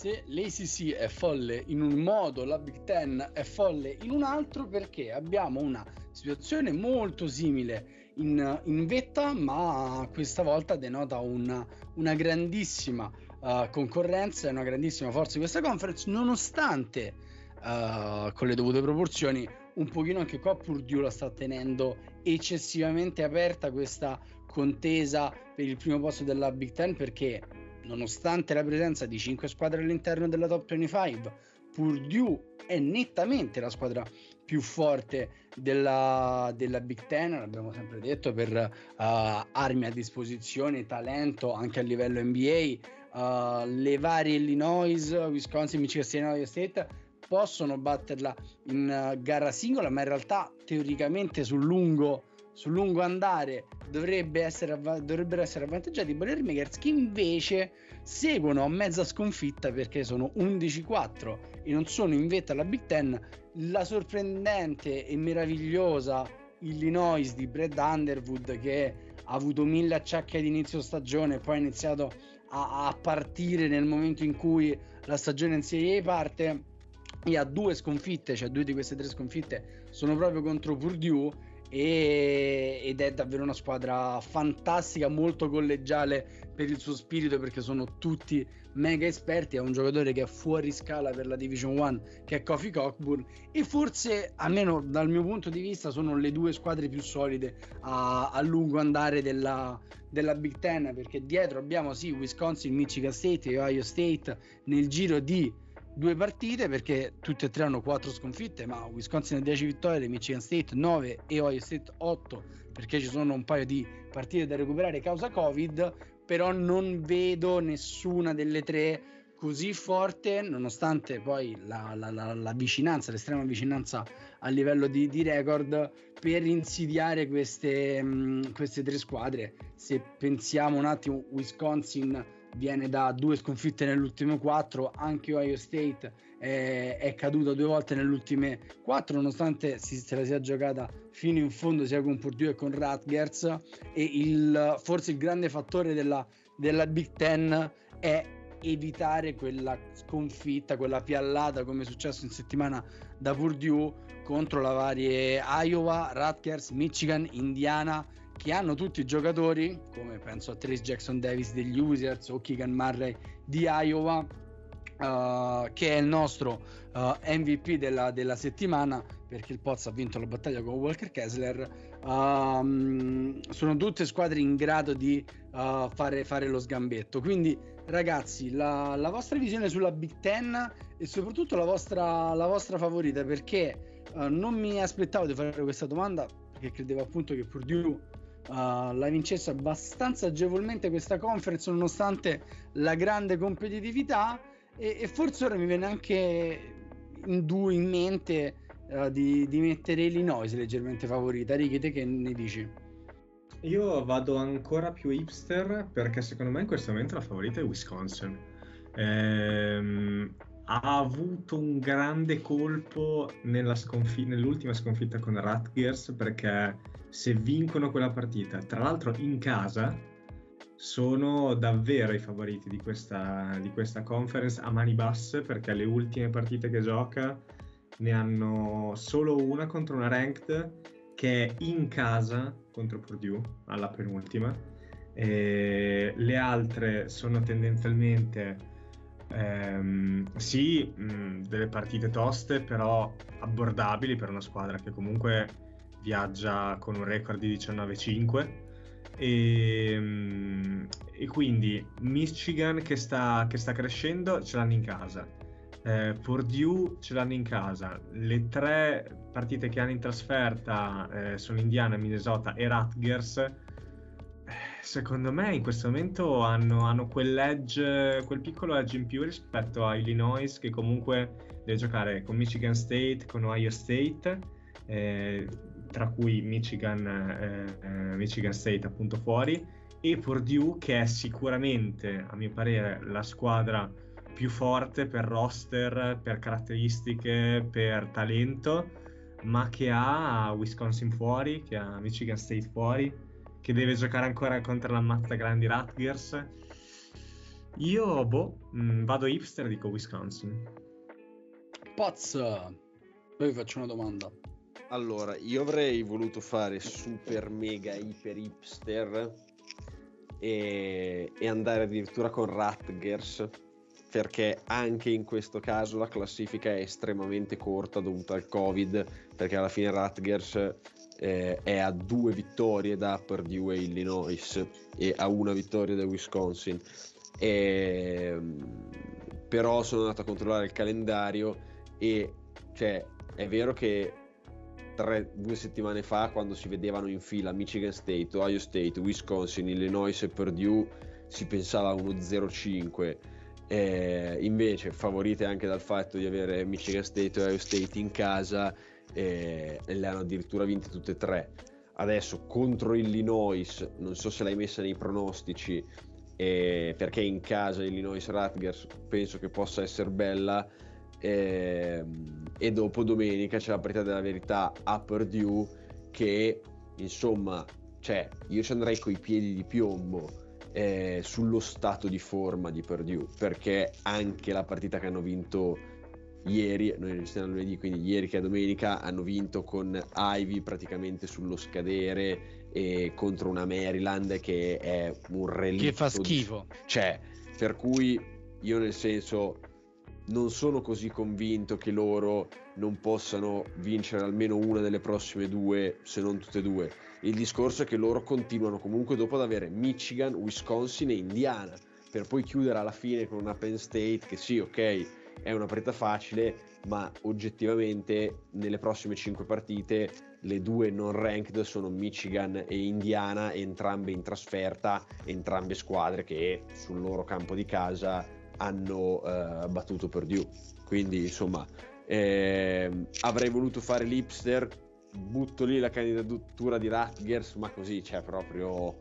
se l'ACC è folle in un modo, la Big Ten è folle in un altro perché abbiamo una situazione molto simile in, in vetta, ma questa volta denota una, una grandissima uh, concorrenza e una grandissima forza di questa conference, nonostante uh, con le dovute proporzioni un pochino anche qua Purdue la sta tenendo eccessivamente aperta questa contesa per il primo posto della Big Ten perché nonostante la presenza di 5 squadre all'interno della top 25, Purdue è nettamente la squadra più forte della, della Big Ten, l'abbiamo sempre detto, per uh, armi a disposizione, talento anche a livello NBA. Uh, le varie Illinois, Wisconsin, Michigan State Ohio State possono batterla in uh, gara singola, ma in realtà teoricamente sul lungo sul lungo andare dovrebbe essere, dovrebbero essere avvantaggiati i Boilermakers che invece seguono a mezza sconfitta perché sono 11-4 e non sono in vetta alla Big Ten. La sorprendente e meravigliosa Illinois di Brad Underwood che ha avuto mille acciacchi ad inizio stagione e poi ha iniziato a, a partire nel momento in cui la stagione in Serie parte e ha due sconfitte, cioè due di queste tre sconfitte sono proprio contro Purdue e, ed è davvero una squadra fantastica, molto collegiale per il suo spirito perché sono tutti mega esperti, è un giocatore che è fuori scala per la Division 1 che è Kofi Cockburn. E forse almeno dal mio punto di vista sono le due squadre più solide a, a lungo andare della, della Big Ten perché dietro abbiamo sì Wisconsin, Michigan State e Ohio State nel giro di due partite perché tutte e tre hanno quattro sconfitte, ma Wisconsin ha 10 vittorie, Michigan State 9 e Ohio State 8 perché ci sono un paio di partite da recuperare causa Covid, però non vedo nessuna delle tre così forte, nonostante poi la, la, la, la vicinanza, l'estrema vicinanza a livello di, di record, per insidiare queste, mh, queste tre squadre. Se pensiamo un attimo, Wisconsin viene da due sconfitte nelle ultime quattro, anche Ohio State è, è caduta due volte nelle ultime quattro, nonostante si, se la sia giocata fino in fondo sia con Purdue che con Rutgers. E il, forse il grande fattore della, della Big Ten è evitare quella sconfitta, quella piallata come è successo in settimana da Purdue contro la varie Iowa, Rutgers, Michigan, Indiana che hanno tutti i giocatori, come penso a Trace Jackson Davis degli Users o Keegan Murray di Iowa, uh, che è il nostro uh, eh, MVP della, della, settimana, perché il Poz ha vinto la battaglia con Walker Kessler. Uh, sono tutte squadre in grado di uh, fare, fare, lo sgambetto. Quindi, ragazzi, la, la, vostra visione sulla Big Ten e soprattutto la vostra, la vostra favorita, perché non mi aspettavo di fare questa domanda, perché credevo appunto che Purdue Uh, la vincesse abbastanza agevolmente questa conference nonostante la grande competitività. E, e forse ora mi viene anche in, due in mente uh, di, di, mettere Illinois leggermente favorita. Righi te che ne dici? Io vado ancora più hipster perché secondo me in questo momento la favorita è Wisconsin. Ehm, ha avuto un grande colpo sconf- nell'ultima sconfitta con Rutgers perché se vincono quella partita, tra l'altro in casa, sono davvero i favoriti di questa, di questa conference a mani basse perché le ultime partite che gioca ne hanno solo una contro una ranked che è in casa contro Purdue alla penultima. E le altre sono tendenzialmente ehm, sì mh, delle partite toste però abbordabili per una squadra che comunque viaggia con un record di 19-5 e, mm, e, quindi Michigan che sta, che sta, crescendo ce l'hanno in casa. Eh, Purdue ce l'hanno in casa. Le tre partite che hanno in trasferta eh, sono Indiana, Minnesota e Rutgers. Eh, secondo me in questo momento hanno, hanno quell'edge quel piccolo edge in più rispetto a Illinois che comunque deve giocare con Michigan State, con Ohio State. Eh, tra cui Michigan, eh, Michigan State appunto fuori e Purdue che è sicuramente a mio parere la squadra più forte per roster, per caratteristiche, per talento, ma che ha Wisconsin fuori, che ha Michigan State fuori, che deve giocare ancora contro la mazza grandi Rutgers. Io, boh, mh, mm, vado hipster, dico Wisconsin. Poz, poi vi faccio una domanda. Allora, io avrei voluto fare super mega iper hipster e, e andare addirittura con Rutgers perché anche in questo caso la classifica è estremamente corta dovuta al covid perché alla fine Rutgers eh, è a due vittorie da Purdue e Illinois e a una vittoria da Wisconsin. E, però sono andato a controllare il calendario e cioè è vero che tre, due settimane fa quando si vedevano in fila Michigan State, Ohio State, Wisconsin, Illinois e Purdue si pensava a uno 0-5 eh, invece favorite anche dal fatto di avere Michigan State e Ohio State in casa eh, le hanno addirittura vinte tutte e tre. Adesso contro Illinois non so se l'hai messa nei pronostici eh, perché in casa Illinois Rutgers penso che possa essere bella eh, e dopo domenica c'è la partita della verità a Purdue che insomma cioè io ci andrei coi piedi di piombo eh, sullo stato di forma di Purdue perché anche la partita che hanno vinto ieri, noi registriamo lunedì, quindi ieri che è domenica, hanno vinto con Ivy praticamente sullo scadere e contro una Maryland che è un relitto. Che fa schifo. Di... Cioè, per cui io nel senso non sono così convinto che loro non possano vincere almeno una delle prossime due, se non tutte e due. Il discorso è che loro continuano comunque dopo ad avere Michigan, Wisconsin e Indiana, per poi chiudere alla fine con una Penn State che sì, ok, è una partita facile, ma oggettivamente nelle prossime 5 partite le due non ranked sono Michigan e Indiana, entrambe in trasferta, entrambe squadre che sul loro campo di casa hanno eh, battuto Purdue. Quindi insomma eh, avrei voluto fare l'ipster, butto lì la candidatura di Rutgers, ma così c'è cioè, proprio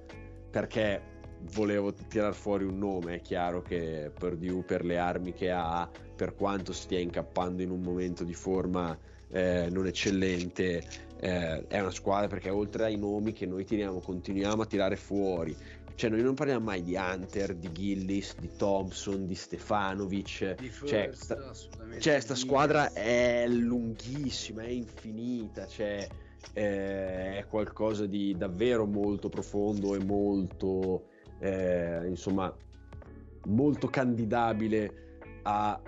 perché volevo tirar fuori un nome, è chiaro che Purdue per le armi che ha, per quanto stia incappando in un momento di forma eh, non eccellente, eh, è una squadra perché oltre ai nomi che noi tiriamo, continuiamo a tirare fuori. Cioè, noi non parliamo mai di Hunter, di Gillis, di Thompson, di Stefanovic. Di cioè, first, sta, assolutamente cioè, sta squadra è lunghissima, è infinita. Cioè, eh, è qualcosa di davvero molto profondo e molto, eh, insomma, molto candidabile a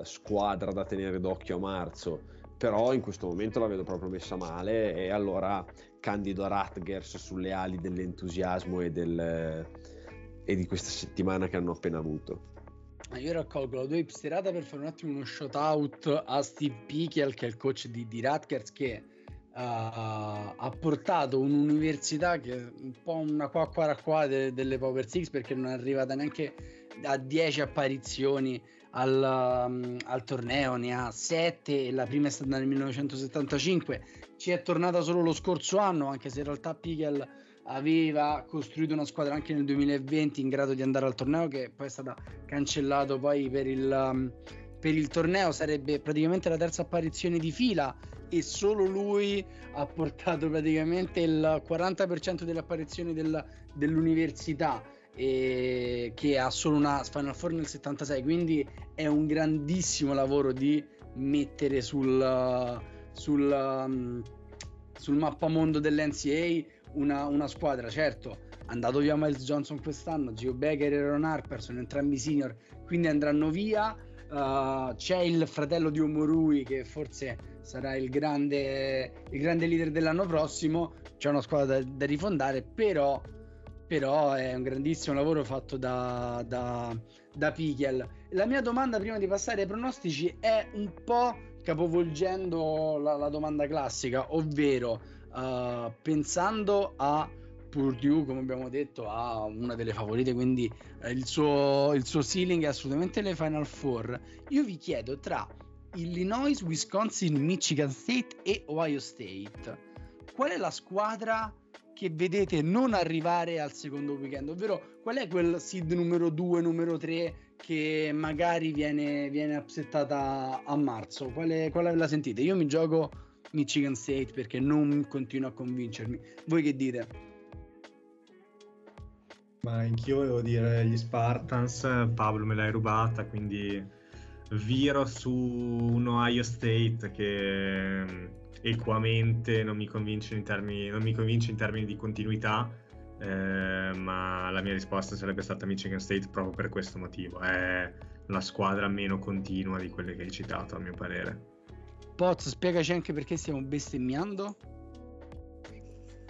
eh, squadra da tenere d'occhio a marzo. Però in questo momento la vedo proprio messa male e allora candido a Rutgers sulle ali dell'entusiasmo e, del, e di questa settimana che hanno appena avuto. Io raccolgo la tua hipsterata per fare un attimo uno shout out a Steve Pickel, che è il coach di, di Rutgers, che ha- ha portato un'università che è un po' una qua qua qua de- delle Power Six perché non è arrivata neanche a 10 apparizioni al, um, al torneo, ne ha 7 e la prima è stata nel 1975. Ci è tornata solo lo scorso anno, anche se in realtà Pickel aveva costruito una squadra anche nel 2020 in grado di andare al torneo che poi è stata cancellato poi per il, um, per il torneo sarebbe praticamente la terza apparizione di fila e solo lui ha portato praticamente il 40% delle apparizioni del- dell'università e che ha solo una Final Four nel 76 quindi è un grandissimo lavoro di mettere sul sul, um, sul mappamondo dell'NCAA una, una squadra certo andato via Miles Johnson quest'anno Gio Becker e Ron Harper sono entrambi senior quindi andranno via Uh, c'è il fratello di Omorui che forse sarà il grande, il grande leader dell'anno prossimo. C'è una squadra da, da rifondare, però, però è un grandissimo lavoro fatto da, da, da Pichel. La mia domanda prima di passare ai pronostici è un po' capovolgendo la, la domanda classica, ovvero uh, pensando a Purdue, come abbiamo detto, ha una delle favorite, quindi eh, il, suo, il suo ceiling è assolutamente le Final Four. Io vi chiedo tra Illinois, Wisconsin, Michigan State e Ohio State, qual è la squadra che vedete non arrivare al secondo weekend? Ovvero, qual è quel seed numero 2, numero 3 che magari viene, viene upsettata a marzo? Quale, quale la sentite? Io mi gioco Michigan State perché non continua a convincermi. Voi che dite? Ma anch'io volevo dire gli Spartans, Pablo me l'hai rubata, quindi viro su un Ohio State che equamente non mi convince in termini, non mi convince in termini di continuità, eh, ma la mia risposta sarebbe stata Michigan State proprio per questo motivo. È la squadra meno continua di quelle che hai citato, a mio parere. Poz, spiegaci anche perché stiamo bestemmiando.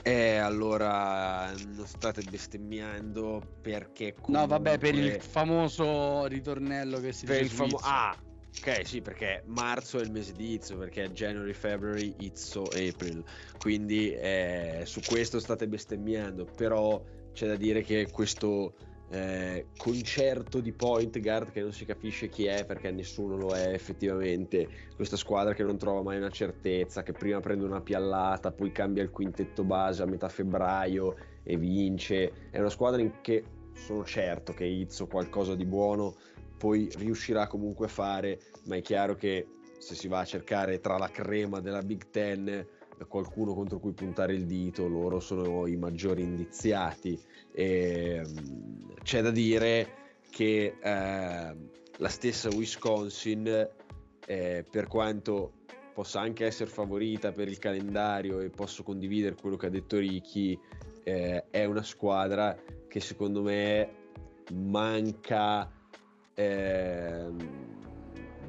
E allora non state bestemmiando perché No, vabbè, per il comunque- famoso ritornello che si per dice il famo-. Ah, ok, sì, perché marzo è il mese di Izzo, perché January, February, Izzo, April. Quindi eh, su questo state bestemmiando, però c'è da dire che questo eh, concerto di point guard che non si capisce chi è perché nessuno lo è effettivamente, questa squadra che non trova mai una certezza, che prima prende una piallata, poi cambia il quintetto base a metà febbraio e vince, è una squadra in che sono certo che Izzo qualcosa di buono poi riuscirà comunque a fare, ma è chiaro che se si va a cercare tra la crema della Big Ten qualcuno contro cui puntare il dito, loro sono i maggiori indiziati. E, mm, c'è da dire che eh, la stessa Wisconsin, eh, per quanto possa anche essere favorita per il calendario e posso condividere quello che ha detto Ricky, eh, è una squadra che secondo me manca ehm,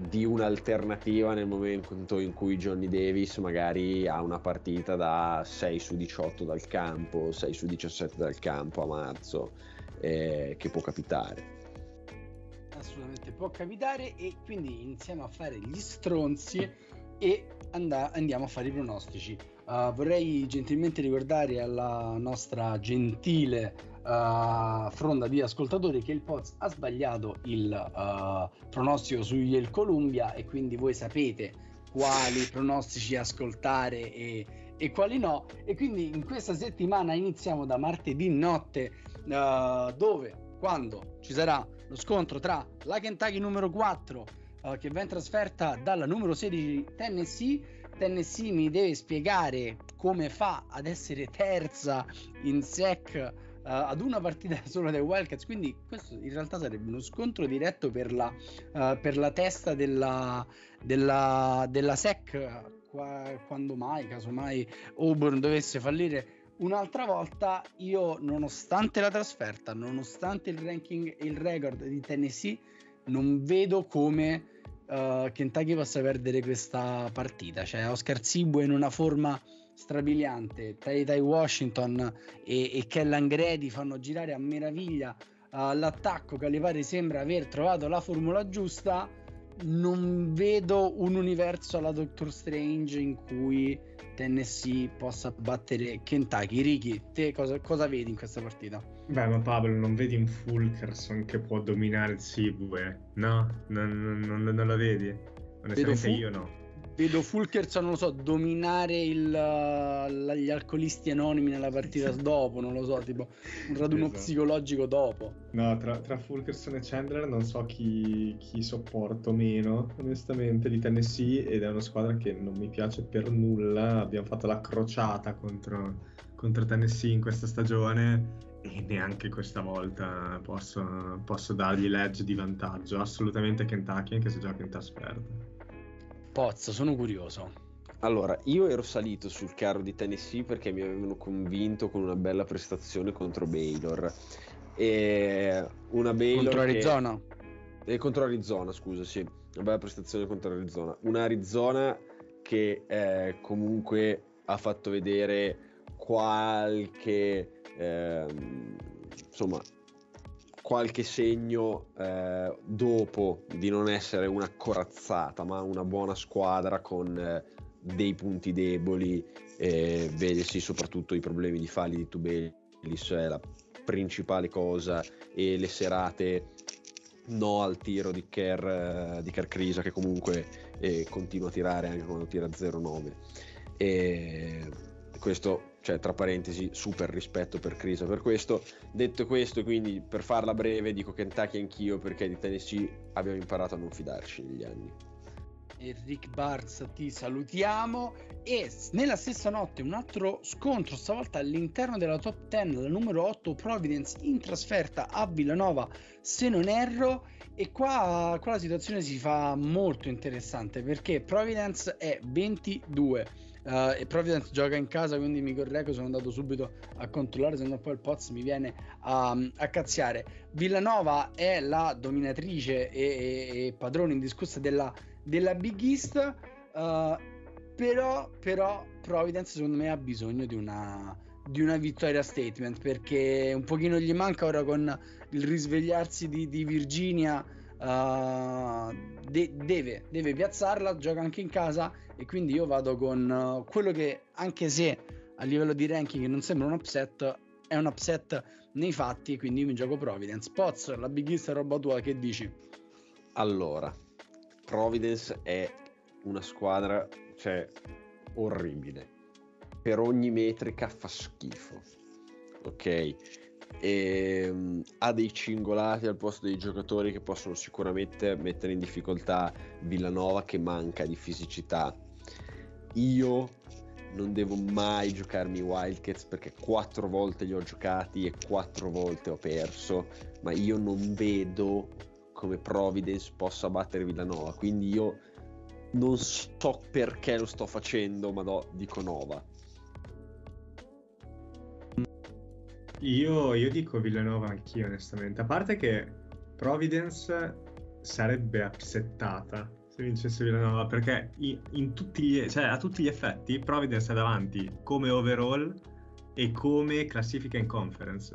di un'alternativa nel momento in cui Johnny Davis magari ha una partita da 6 su 18 dal campo, 6 su 17 dal campo a marzo, eh, che può capitare. assolutamente può capitare e quindi iniziamo a fare gli stronzi e and- andiamo a fare i pronostici. Uh, vorrei gentilmente ricordare alla nostra gentile uh, fronda di ascoltatori che il Poz ha sbagliato il uh, pronostico su Yale Columbia e quindi voi sapete quali pronostici ascoltare e, e, quali no e quindi in questa settimana iniziamo da martedì notte dove quando ci sarà lo scontro tra la Kentucky numero 4 uh, che va in trasferta dalla numero 16 Tennessee. Tennessee mi deve spiegare come fa ad essere terza in sec uh, ad una partita sola dei Wildcats. Quindi questo in realtà sarebbe uno scontro diretto per la, uh, per la testa della, della, della sec. Quando mai, casomai Auburn dovesse fallire un'altra volta io nonostante la trasferta nonostante il ranking e il record di Tennessee non vedo come uh, Kentucky possa perdere questa partita. Cioè Oscar Zibo in una forma strabiliante Tai Washington e, e Kellan Grady fanno girare a meraviglia uh, l'attacco Calipari sembra aver trovato la formula giusta non vedo un universo alla Doctor Strange in cui Tennessee possa battere Kentucky. Ricky, te cosa, cosa, vedi in questa partita? Beh, ma Pablo, non vedi un Fulkerson che può dominare il Sibue? No? Non, non, non, non la vedi? Onestamente fu- io no vedo Fulkerson, non lo so, dominare il, uh, gli alcolisti anonimi nella partita dopo, non lo so, tipo un raduno esatto. psicologico dopo. No, tra, tra, Fulkerson e Chandler non so chi, chi sopporto meno, onestamente, di Tennessee ed è una squadra che non mi piace per nulla. Abbiamo fatto la crociata contro, contro Tennessee in questa stagione e neanche questa volta posso, posso dargli l'edge di vantaggio. Assolutamente Kentucky, anche se gioca in trasferta. Pozzo, sono curioso. Allora, io ero salito sul carro di Tennessee perché mi avevano convinto con una bella prestazione contro Baylor. E una Baylor contro Arizona? Che... Eh, contro Arizona, scusa, sì. Una bella prestazione contro Arizona. Una Arizona che eh, comunque ha fatto vedere qualche... Eh, insomma, qualche segno eh, dopo di non essere una corazzata, ma una buona squadra con eh, dei punti deboli, eh, vedesi soprattutto i problemi di falli di Tubelis è la principale cosa e le serate no al tiro di Kerr, di Kerr Krisa che comunque eh, continua a tirare anche quando tira 0-9 e questo cioè tra parentesi super rispetto per Crisa per questo. Detto questo quindi per farla breve dico Kentucky anch'io perché di Tennessee abbiamo imparato a non fidarci negli anni. Rick Barnes ti salutiamo. E nella stessa notte un altro scontro stavolta all'interno della top 10 la numero 8 Providence in trasferta a Villanova se non erro. E qua, qua la situazione si fa molto interessante perché Providence è 22 Uh, e Providence gioca in casa, quindi mi correggo, sono andato subito a controllare, se no poi il Poz mi viene a, a cazziare. Villanova è la dominatrice e, e, e padrone indiscussa della, della Big East, uh, però, però Providence secondo me ha bisogno di una, di una vittoria statement perché un pochino gli manca ora con il risvegliarsi di, di Virginia uh, de- deve, deve piazzarla, gioca anche in casa e quindi io vado con uh, quello che anche se a livello di ranking non sembra un upset è un upset nei fatti quindi io mi gioco Providence. Poz la Big East è roba tua che dici? allora Providence è una squadra cioè orribile. Per ogni metrica fa schifo ok e um, ha dei cingolati al posto dei giocatori che possono sicuramente mettere in difficoltà Villanova che manca di fisicità io non devo mai giocarmi Wildcats perché quattro volte li ho giocati e quattro volte ho perso, ma io non vedo come Providence possa battere Villanova, quindi io non so perché lo sto facendo, ma no, dico Nova. Io, io dico Villanova anch'io onestamente, a parte che Providence sarebbe upsettata se vincesse Villanova perché in, in tutti, cioè, a tutti gli effetti Providence è davanti come overall e come classifica in conference.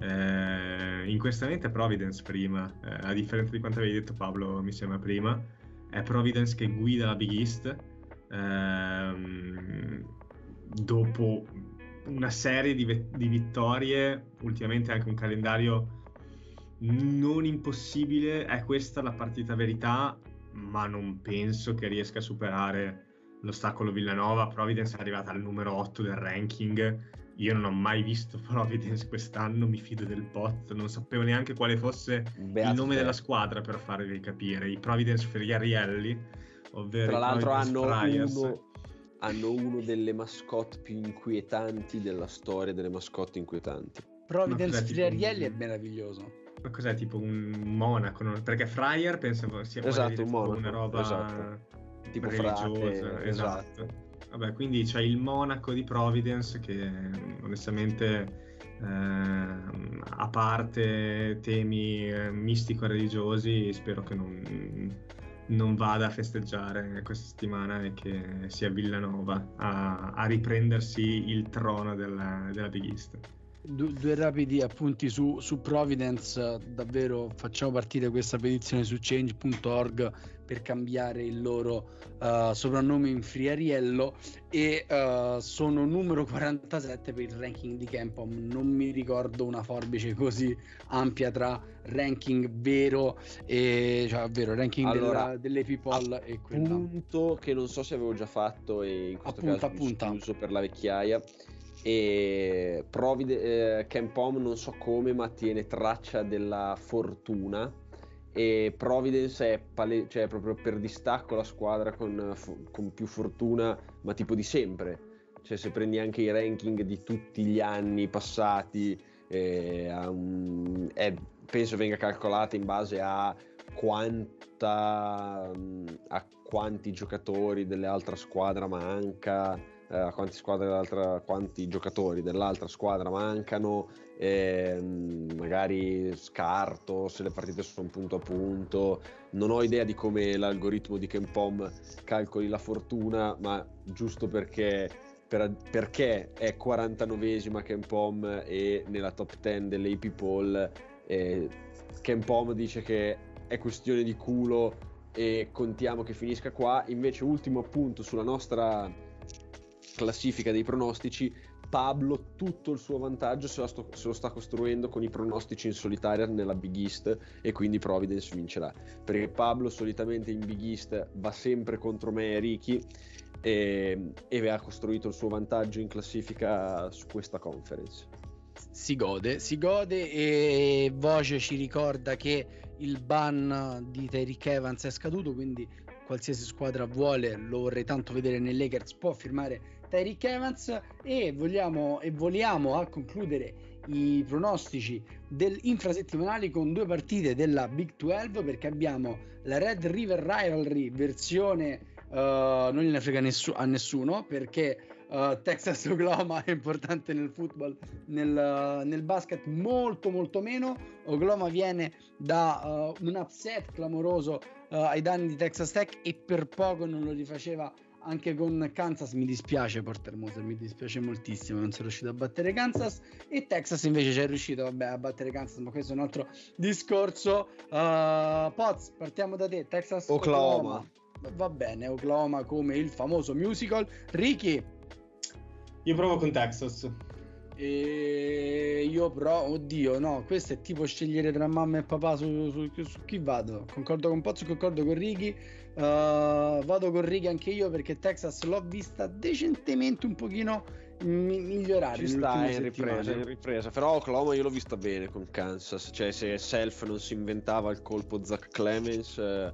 Eh, inquestamente è Providence prima, eh, a differenza di quanto avevi detto Paolo, mi sembra prima, è Providence che guida la Big East ehm, dopo una serie di, di, vittorie, ultimamente anche un calendario non impossibile, è questa la partita verità, ma non penso che riesca a superare l'ostacolo Villanova. Providence è arrivata al numero 8 del ranking. Io non ho mai visto Providence quest'anno, mi fido del bot, non sapevo neanche quale fosse Beato il nome te. della squadra per farvi capire. I Providence Friarielli, ovvero Tra l'altro hanno uno, hanno uno delle mascotte più inquietanti della storia delle mascotte inquietanti. Providence Friarielli tipo... è meraviglioso. Ma cos'è tipo un monaco? Perché Fryer penso sia esatto, un monaco, una roba esatto tipo religiosa, frate, esatto. esatto. Vabbè, quindi c'è il monaco di Providence che onestamente eh, a parte temi eh, mistico-religiosi spero che non, non, vada a festeggiare questa settimana e che sia Villanova a, a riprendersi il trono della, della Big East. Du- due rapidi appunti su, su, Providence, davvero facciamo partire questa petizione su change.org per cambiare il loro uh, soprannome in Friariello e uh, sono numero 47 per il ranking di Campom, non mi ricordo una forbice così ampia tra ranking vero e cioè vero ranking allora, della, delle people e quella. Punto che non so se avevo già fatto e in questo appunta, caso appunta. uso per la vecchiaia e Provide, eh, Campom non so come ma tiene traccia della fortuna e Providence è pale- cioè proprio per distacco la squadra con, con, più fortuna ma tipo di sempre. Cioè se prendi anche i ranking di tutti gli anni passati eh, un, è, penso venga calcolata in base a quanta a quanti giocatori dell'altra squadra manca eh, a quanti, quanti, giocatori dell'altra squadra mancano, eh, magari scarto se le partite sono punto a punto. Non ho idea di come l'algoritmo di Kempom calcoli la fortuna, ma giusto perché, per, perché è 49esima Kempom e nella top 10 delle poll, eh, Kempom dice che è questione di culo e contiamo che finisca qua. Invece, ultimo appunto sulla nostra classifica dei pronostici, Pablo tutto il suo vantaggio se lo, sto, se lo, sta costruendo con i pronostici in solitaria nella Big East e quindi Providence vincerà. Perché Pablo solitamente in Big East va sempre contro me e Ricky e, e ha costruito il suo vantaggio in classifica su questa conference. Si gode, si gode e Voce ci ricorda che il ban di Tyreek Evans è scaduto, quindi qualsiasi squadra vuole, lo vorrei tanto vedere nei Lakers, può firmare Tyreek Evans e vogliamo, e vogliamo a concludere i pronostici del infrasettimanali con due partite della Big 12 perché abbiamo la Red River Rivalry versione uh, non gliene frega nessu- a nessuno perché uh, Texas Oklahoma è importante nel football nel, nel, basket molto molto meno. Oklahoma viene da uh, un upset clamoroso ai danni di Texas Tech e per poco non lo rifaceva anche con Kansas mi dispiace Porter Moser, mi dispiace moltissimo, non sono riuscito a battere Kansas e Texas invece ci è riuscito vabbè, a battere Kansas, ma questo è un altro discorso. Uh, Poz, partiamo da te, Texas Oklahoma. Oklahoma. Va bene, Oklahoma come il famoso musical. Ricky. Io provo con Texas. E io provo, oddio, no, questo è tipo scegliere tra mamma e papà su, su, su chi vado. Concordo con Pozzo, concordo con Ricky. Uh, vado con Ricky anche io perché Texas l'ho vista decentemente un pochino mi- migliorare. Ci sta in ripresa, in ripresa, però Oklahoma io l'ho vista bene con Kansas. Cioè, se Self non si inventava il colpo Zach Clemens. Eh,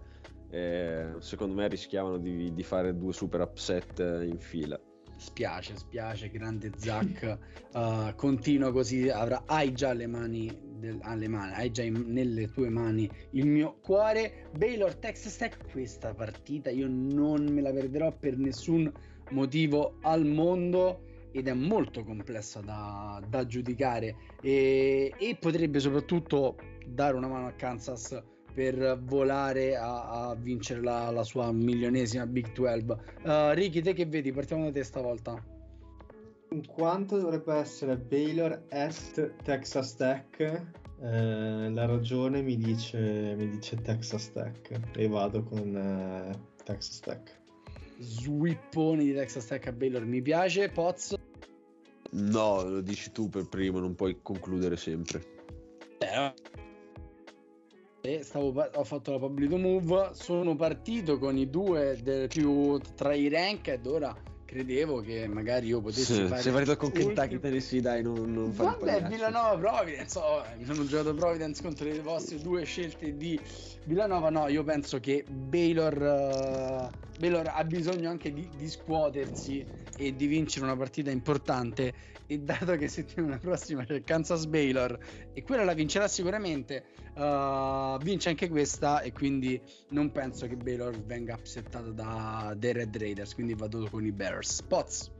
eh, secondo me rischiavano di, di fare due super upset in fila spiace, spiace, grande Zach, uh, continua così, avrà, hai già le mani, del, alle mani, hai già in, nelle tue mani il mio cuore. Baylor Texas Tech, questa partita io non me la perderò per nessun motivo al mondo ed è molto complessa da, da giudicare e, e potrebbe soprattutto dare una mano a Kansas per volare a, a vincere la, la, sua milionesima Big 12. Uh, Ricky, te che vedi? Partiamo da te stavolta. In quanto dovrebbe essere Baylor at Texas Tech, eh, la ragione mi dice, mi dice Texas Tech e vado con eh, Texas Tech. Swippone di Texas Tech a Baylor mi piace. Poz? No, lo dici tu per primo, non puoi concludere sempre. Eh, e stavo, ho fatto la public move. Sono partito con i due del più tra i ranked. Ora credevo che magari io potessi Se, fare sei partito con ultimo- Kentucky Tennessee, dai, non, non fare Vabbè. Villanova Providence. oh, mi sono giocato Providence contro le vostre due scelte di Villanova. No, io penso che Baylor, eh, Baylor ha bisogno anche di, di scuotersi e di vincere una partita importante. E dato che settimana prossima c'è Kansas Baylor e quella la vincerà sicuramente, eh, vince anche questa. E quindi non penso che Baylor venga upsettata da, dai Red Raiders. Quindi vado con i Bears. Poz.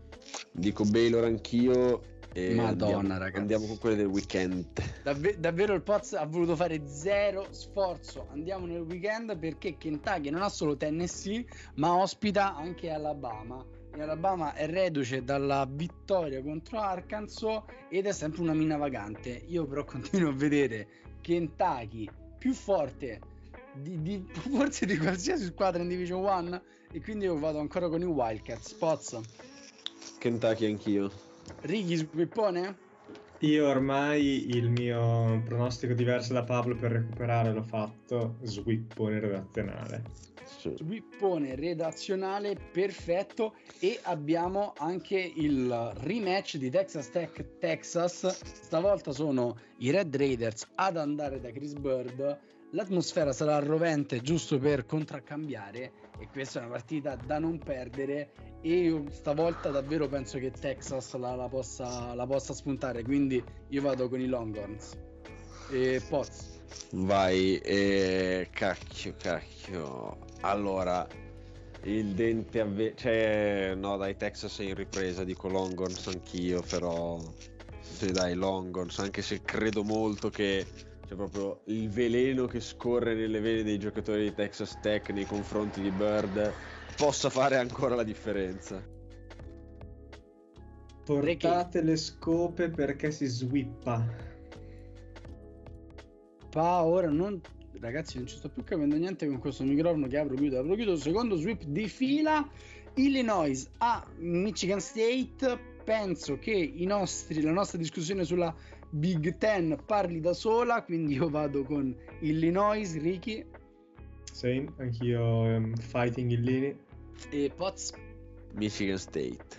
Dico Baylor anch'io. E Madonna, andiamo, ragazzi. Andiamo con quelle del weekend. Davve- davvero il Poz ha voluto fare zero sforzo. Andiamo nel weekend perché Kentucky non ha solo Tennessee, ma ospita anche Alabama. E Alabama è reduce dalla vittoria contro Arkansas ed è sempre una mina vagante. Io però continuo a vedere Kentucky più forte di, di- forse di qualsiasi squadra in Division 1 e quindi io vado ancora con i Wildcats. Poz, Kentucky anch'io. Righi Squippone? Io ormai il mio pronostico diverso da Pablo per recuperare l'ho fatto, swippone redazionale. Sì. Swippone redazionale perfetto e abbiamo anche il rematch di Texas Tech Texas stavolta sono i Red Raiders ad andare da Chris Bird l'atmosfera sarà rovente giusto per contraccambiare e questa è una partita da non perdere. E io stavolta davvero penso che Texas la, la possa, la possa spuntare. Quindi io vado con i Longhorns. E Poz. Vai, e cacchio, cacchio. Allora, il dente avve... Cioè, no, dai, Texas è in ripresa, dico Longhorns anch'io, però... Sì, dai, Longhorns, anche se credo molto che c'è proprio il veleno che scorre nelle vene dei giocatori di Texas Tech nei confronti di Bird possa fare ancora la differenza. Portate le scope perché si swippa. Pa, ora non. Ragazzi, non ci sto più capendo niente con questo microfono che apro chiudo, apro chiudo. Secondo sweep di fila. Illinois a Michigan State. Penso che i nostri, la nostra discussione sulla Big Ten parli da sola. Quindi io vado con Illinois, Ricky Same, anch'io ehm, fighting in linea. e Poz. Michigan State.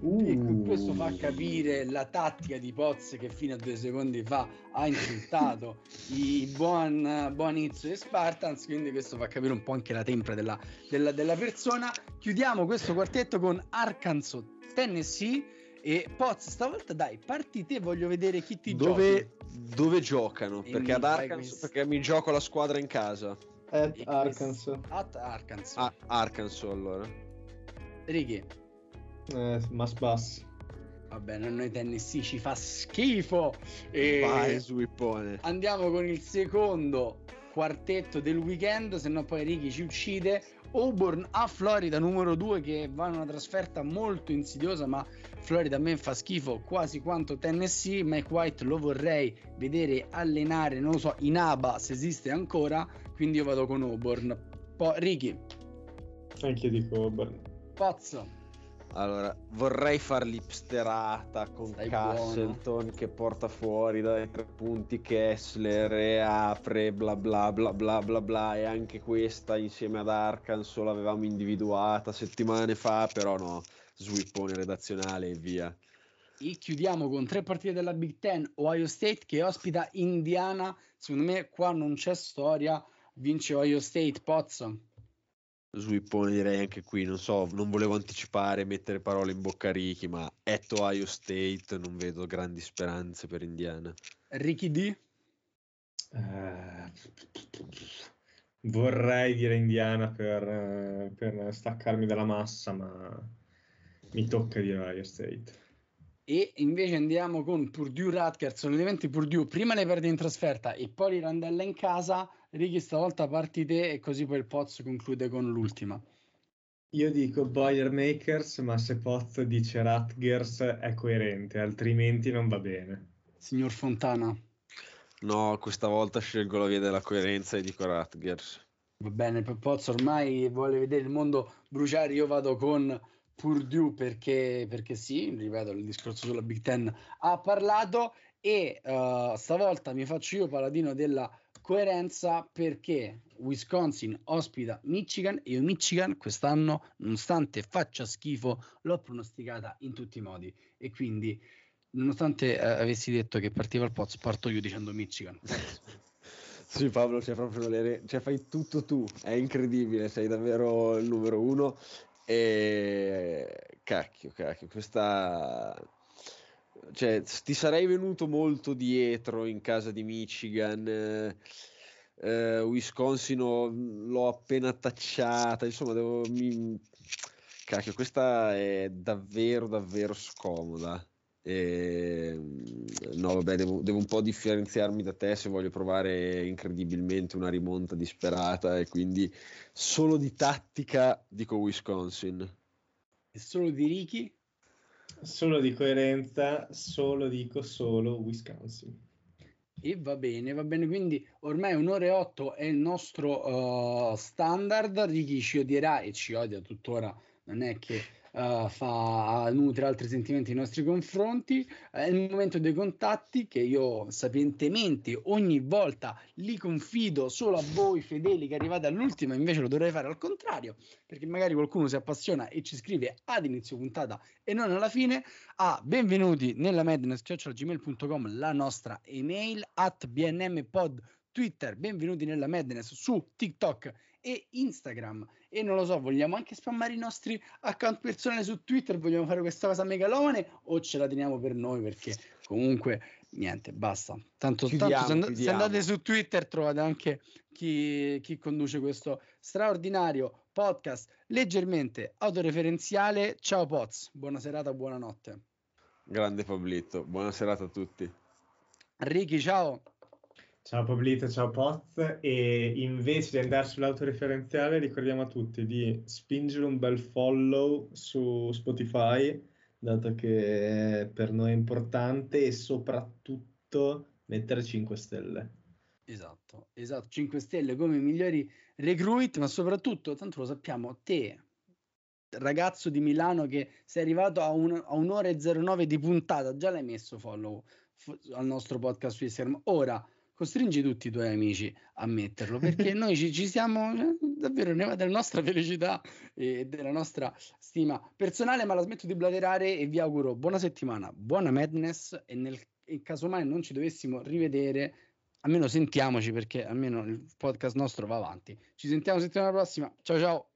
E questo fa capire la tattica di Poz che fino a due secondi fa ha insultato i buon, buon Izzo e Spartans. Quindi questo fa capire un po' anche la tempra della, della- della persona. Chiudiamo questo quartetto con Arkansas, Tennessee. E Poz, stavolta dai, parti te, voglio vedere chi ti Dove, dove giocano? E Perché mi ad Arkansas, perché mi gioco la squadra in casa. At giochi. Arkansas. At Arkansas. Ah, Arkansas allora. Righi, Eh, must bus. va bene, a noi Tennessee ci fa schifo. E... Vai, Swippone. Andiamo con il secondo quartetto del weekend, se no poi Ricky ci uccide. Auburn a Florida numero 2 che va in una trasferta molto insidiosa, ma Florida a me fa schifo quasi quanto Tennessee. Mike White lo vorrei vedere allenare, non lo so, in ABA se esiste ancora, quindi io vado con Auburn. Poi Ricky, Anch'io dico Auburn. Pozzo, Allora, vorrei far l'ipsterata con Stai Castleton che porta fuori dai tre punti Kessler e apre bla bla bla bla bla bla e anche questa insieme ad Arkansas l'avevamo individuata settimane fa, però no, swippone redazionale e via. e chiudiamo con tre partite della Big Ten. Ohio State che ospita Indiana. Secondo me qua non c'è storia. Vince Ohio State, Pozzo. Swippone direi anche qui, non so, non volevo anticipare, mettere parole in bocca a Ricky, ma at Ohio State non vedo grandi speranze per Indiana. Ricky D. Eh, vorrei dire Indiana per, eh, per staccarmi dalla massa, ma mi tocca dire Ohio State. E invece andiamo con Purdue Rutgers. Solitamente Purdue prima le perde in trasferta e poi li randella in casa. Ricky, stavolta parti te e così poi il Pozzo conclude con l'ultima. Io dico Boilermakers, ma se Pozzo dice Rutgers è coerente, altrimenti non va bene. Signor Fontana. No, questa volta scelgo la via della coerenza e dico Rutgers. Va bene, Pozzo ormai vuole vedere il mondo bruciare, io vado con Purdue perché, perché sì, ripeto, il discorso sulla Big Ten ha parlato e uh, stavolta mi faccio io paladino della coerenza perché Wisconsin ospita Michigan e io Michigan quest'anno, nonostante faccia schifo, l'ho pronosticata in tutti i modi e quindi nonostante eh, avessi detto che partiva il Poz, parto io dicendo Michigan. sì, Paolo, c'è proprio le... cioè, fai tutto tu, è incredibile, sei davvero il numero uno. E cacchio, cacchio, questa cioè, ti sarei venuto molto dietro in casa di Michigan. Eh, eh, Wisconsin l'ho appena tacciata, insomma, devo, mi... Cacchio, questa è davvero, davvero scomoda. E, no, vabbè, devo, devo, un po' differenziarmi da te se voglio provare incredibilmente una rimonta disperata e quindi solo di tattica dico Wisconsin. E solo di Ricky? Solo di coerenza, solo dico solo Wisconsin. E va bene, va bene, quindi ormai un'ora e otto è il nostro uh, standard, Ricky ci odierà e ci odia tuttora, non è che uh, fa, nutre altri sentimenti nei nostri confronti. È il momento dei contatti che io sapientemente ogni volta li confido solo a voi fedeli che arrivate all'ultima, invece lo dovrei fare al contrario, perché magari qualcuno si appassiona e ci scrive ad inizio puntata e non alla fine. A benvenuti nella madness.gmail.com, la nostra email at bnmpod Twitter, benvenuti nella Madness su TikTok e Instagram e non lo so, vogliamo anche spammare i nostri account personali su Twitter, vogliamo fare questa cosa megalone o ce la teniamo per noi perché comunque niente, basta. Tanto, chiudiamo, tanto se, and- se, andate su Twitter trovate anche chi, chi conduce questo straordinario podcast leggermente autoreferenziale. Ciao Poz, buona serata, buonanotte. Grande Pablito, buona serata a tutti. Ricky, ciao. Ciao Pablito, ciao Poz e invece di andare sull'autoreferenziale ricordiamo a tutti di spingere un bel follow su Spotify dato che per noi è importante e soprattutto mettere 5 stelle. Esatto, esatto, 5 stelle come i migliori recruit, ma soprattutto, tanto lo sappiamo, te ragazzo di Milano che sei arrivato a, un, a un'ora e 09 di puntata, già l'hai messo follow f- al nostro podcast su Instagram. Ora costringi tutti i tuoi amici a metterlo perché noi ci, ci siamo eh, davvero ne va della nostra felicità e della nostra stima personale ma la smetto di bladerare e vi auguro buona settimana buona madness e nel in caso mai non ci dovessimo rivedere almeno sentiamoci perché almeno il podcast nostro va avanti. Ci sentiamo settimana prossima. Ciao ciao